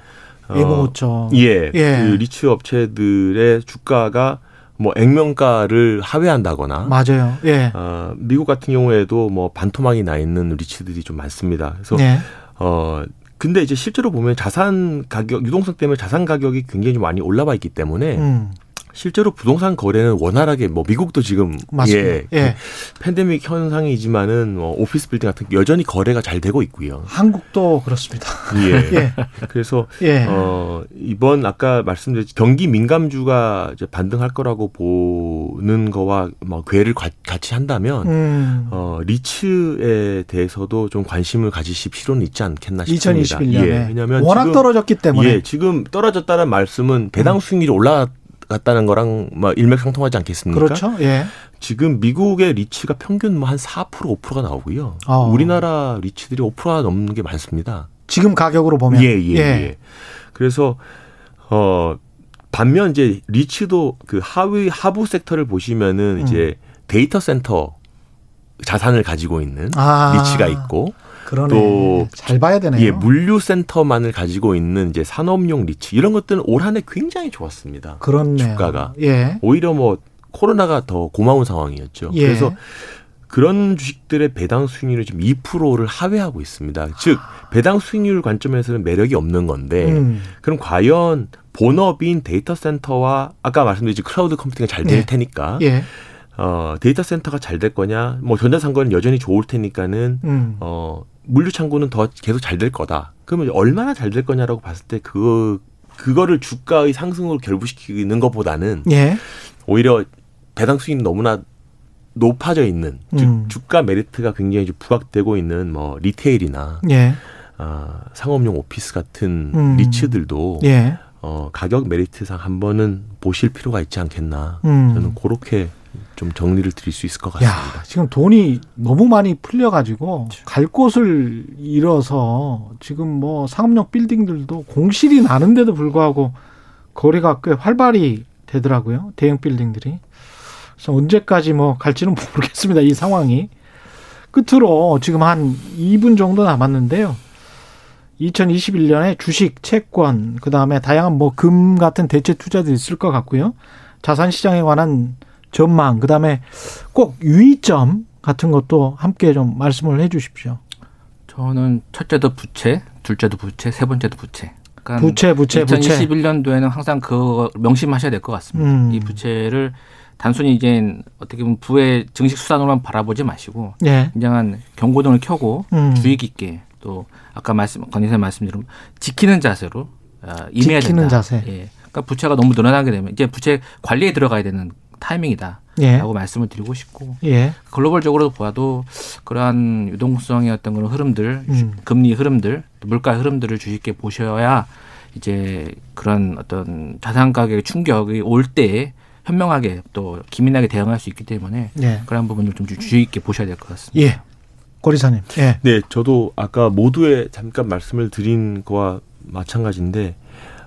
어, 예보죠. 예, 예. 그 리츠 업체들의 주가가 뭐 액면가를 하회한다거나 맞아요. 예. 어, 미국 같은 경우에도 뭐 반토막이 나 있는 리츠들이 좀 많습니다. 그래서 예. 어 근데 이제 실제로 보면 자산 가격 유동성 때문에 자산 가격이 굉장히 좀 많이 올라와 있기 때문에 음. 실제로 부동산 거래는 원활하게 뭐 미국도 지금 맞습니다. 예, 예. 팬데믹 현상이지만은 뭐 오피스 빌딩 같은 게 여전히 거래가 잘 되고 있고요. 한국도 그렇습니다. 예. 예. 그래서 예. 어 이번 아까 말씀드렸 경기 민감주가 이제 반등할 거라고 보는 거와 뭐 괴를 과- 같이 한다면 음. 어 리츠에 대해서도 좀 관심을 가지실 필요는 있지 않겠나 싶습니다. 2021년에 예. 왜냐하면 워낙 지금 떨어졌기 때문에 예, 지금 떨어졌다는 말씀은 배당 수익률이 올라 갔다는 거랑 뭐 일맥상통하지 않겠습니까? 그렇죠. 예. 지금 미국의 리츠가 평균 뭐 한 4% 5%가 나오고요. 어. 우리나라 리츠들이 5%가 넘는 게 많습니다. 지금 가격으로 보면 예, 예, 예. 그래서 어 반면 이제 리츠도 그 하위 하부 섹터를 보시면은 음. 이제 데이터 센터 자산을 가지고 있는 아. 리츠가 있고 그러네. 또 잘 봐야 되네요. 예, 물류 센터만을 가지고 있는 이제 산업용 리츠 이런 것들은 올 한해 굉장히 좋았습니다. 그렇네요. 주가가. 예. 오히려 뭐 코로나가 더 고마운 상황이었죠. 예. 그래서 그런 주식들의 배당 수익률이 지금 2%를 하회하고 있습니다. 즉 배당 수익률 관점에서는 매력이 없는 건데 음. 그럼 과연 본업인 데이터 센터와 아까 말씀드린 클라우드 컴퓨팅이 잘될 예. 테니까 예. 어, 데이터 센터가 잘 될 거냐 뭐 전자상거래는 여전히 좋을 테니까는 음. 어, 물류 창고는 더 계속 잘 될 거다. 그러면 얼마나 잘 될 거냐라고 봤을 때 그 그거를 주가의 상승으로 결부시키는 것보다는 예. 오히려 배당 수익이 너무나 높아져 있는 즉 음. 주가 메리트가 굉장히 좀 부각되고 있는 뭐 retail이나 예. 아, 상업용 오피스 같은 음. 리츠들도 예. 어, 가격 메리트상 한 번은 보실 필요가 있지 않겠나 음. 저는 그렇게 좀 정리를 드릴 수 있을 것 야, 같습니다. 지금 돈이 너무 많이 풀려가지고 갈 곳을 잃어서 지금 뭐 상업용 빌딩들도 공실이 나는데도 불구하고 거래가 꽤 활발히 되더라고요. 대형 빌딩들이. 그래서 언제까지 뭐 갈지는 모르겠습니다. 이 상황이. 끝으로 지금 한 2분 정도 남았는데요. 2021년에 주식, 채권, 그 다음에 다양한 뭐 금 같은 대체 투자도 있을 것 같고요. 자산 시장에 관한 전망, 그 다음에 꼭 유의점 같은 것도 함께 좀 말씀을 해 주십시오. 저는 첫째도 부채, 둘째도 부채, 세 번째도 부채. 그러니까 부채, 부채, 부채. 2021년도에는 항상 그거 명심하셔야 될 것 같습니다. 음. 이 부채를 단순히 이제 어떻게 보면 부의 증식 수단으로만 바라보지 마시고 예. 굉장한 경고등을 켜고 음. 주의 깊게 또 아까 말씀 권 이사님 말씀대로 지키는 자세로 어, 임해야 지키는 된다. 자세. 예. 그러니까 부채가 너무 늘어나게 되면 이제 부채 관리에 들어가야 되는 타이밍이다라고 예. 말씀을 드리고 싶고 예. 글로벌적으로 보아도 그러한 유동성의 어떤 그런 흐름들, 음. 금리 흐름들, 또 물가 흐름들을 주의 깊게 보셔야 이제 그런 어떤 자산 가격의 충격이 올때 현명하게 또 기민하게 대응할 수 있기 때문에 예. 그런 부분을 좀 주의 깊게 보셔야 될 것 같습니다. 예. 고리사님. 예. 네, 저도 아까 모두에 잠깐 말씀을 드린 거와 마찬가지인데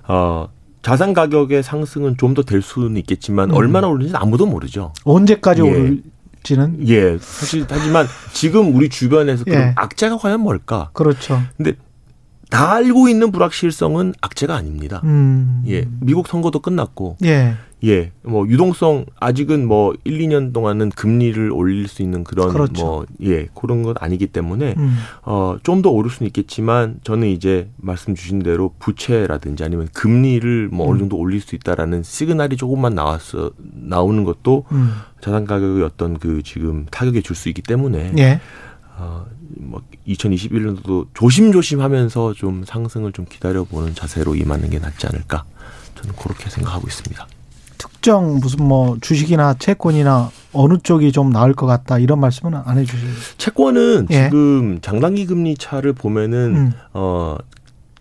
어, 자산 가격의 상승은 좀 더 될 수는 있겠지만 음. 얼마나 오르는지 아무도 모르죠. 언제까지 예. 오를지는 예, 사실 하지만 지금 우리 주변에서 그런 예. 악재가 과연 뭘까? 그렇죠. 근데 다 알고 있는 불확실성은 악재가 아닙니다. 음. 예, 미국 선거도 끝났고, 예. 예, 뭐 유동성 아직은 뭐 1, 2년 동안은 금리를 올릴 수 있는 그런 그렇죠. 뭐 예, 그런 건 아니기 때문에 음. 어, 좀 더 오를 수는 있겠지만 저는 이제 말씀 주신 대로 부채라든지 아니면 금리를 뭐 음. 어느 정도 올릴 수 있다라는 시그널이 조금만 나왔어 나오는 것도 음. 자산 가격의 어떤 그 지금 타격에 줄 수 있기 때문에 예. 어, 뭐 2021년도도 조심조심하면서 좀 상승을 좀 기다려보는 자세로 임하는 게 낫지 않을까 저는 그렇게 생각하고 있습니다. 특정 무슨 뭐 주식이나 채권이나 어느 쪽이 좀 나을 것 같다 이런 말씀은 안 해주시죠. 채권은 예. 지금 장단기 금리 차를 보면은 음. 어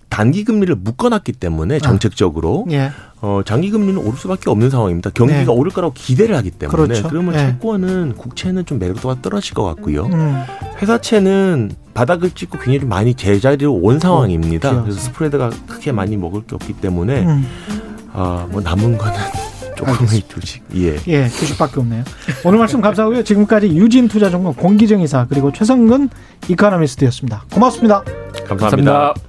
단기 금리를 묶어놨기 때문에 정책적으로 예. 어 장기 금리는 오를 수밖에 없는 상황입니다. 경기가 네. 오를 거라고 기대를 하기 때문에 그렇죠. 그러면 예. 채권은 국채는 좀 매력도가 떨어질 것 같고요. 음. 회사채는 바닥을 찍고 굉장히 좀 많이 제자리로 온 상황입니다. 그렇죠. 그래서 스프레드가 크게 많이 먹을 게 없기 때문에 음. 아뭐 남은 거는 조금의 주식 예. 예, 주식밖에 없네요. 오늘 말씀 감사하고요. 지금까지 유진 투자전문 공기정 이사 그리고 최성근 이카노미스트였습니다. 고맙습니다. 감사합니다. 감사합니다.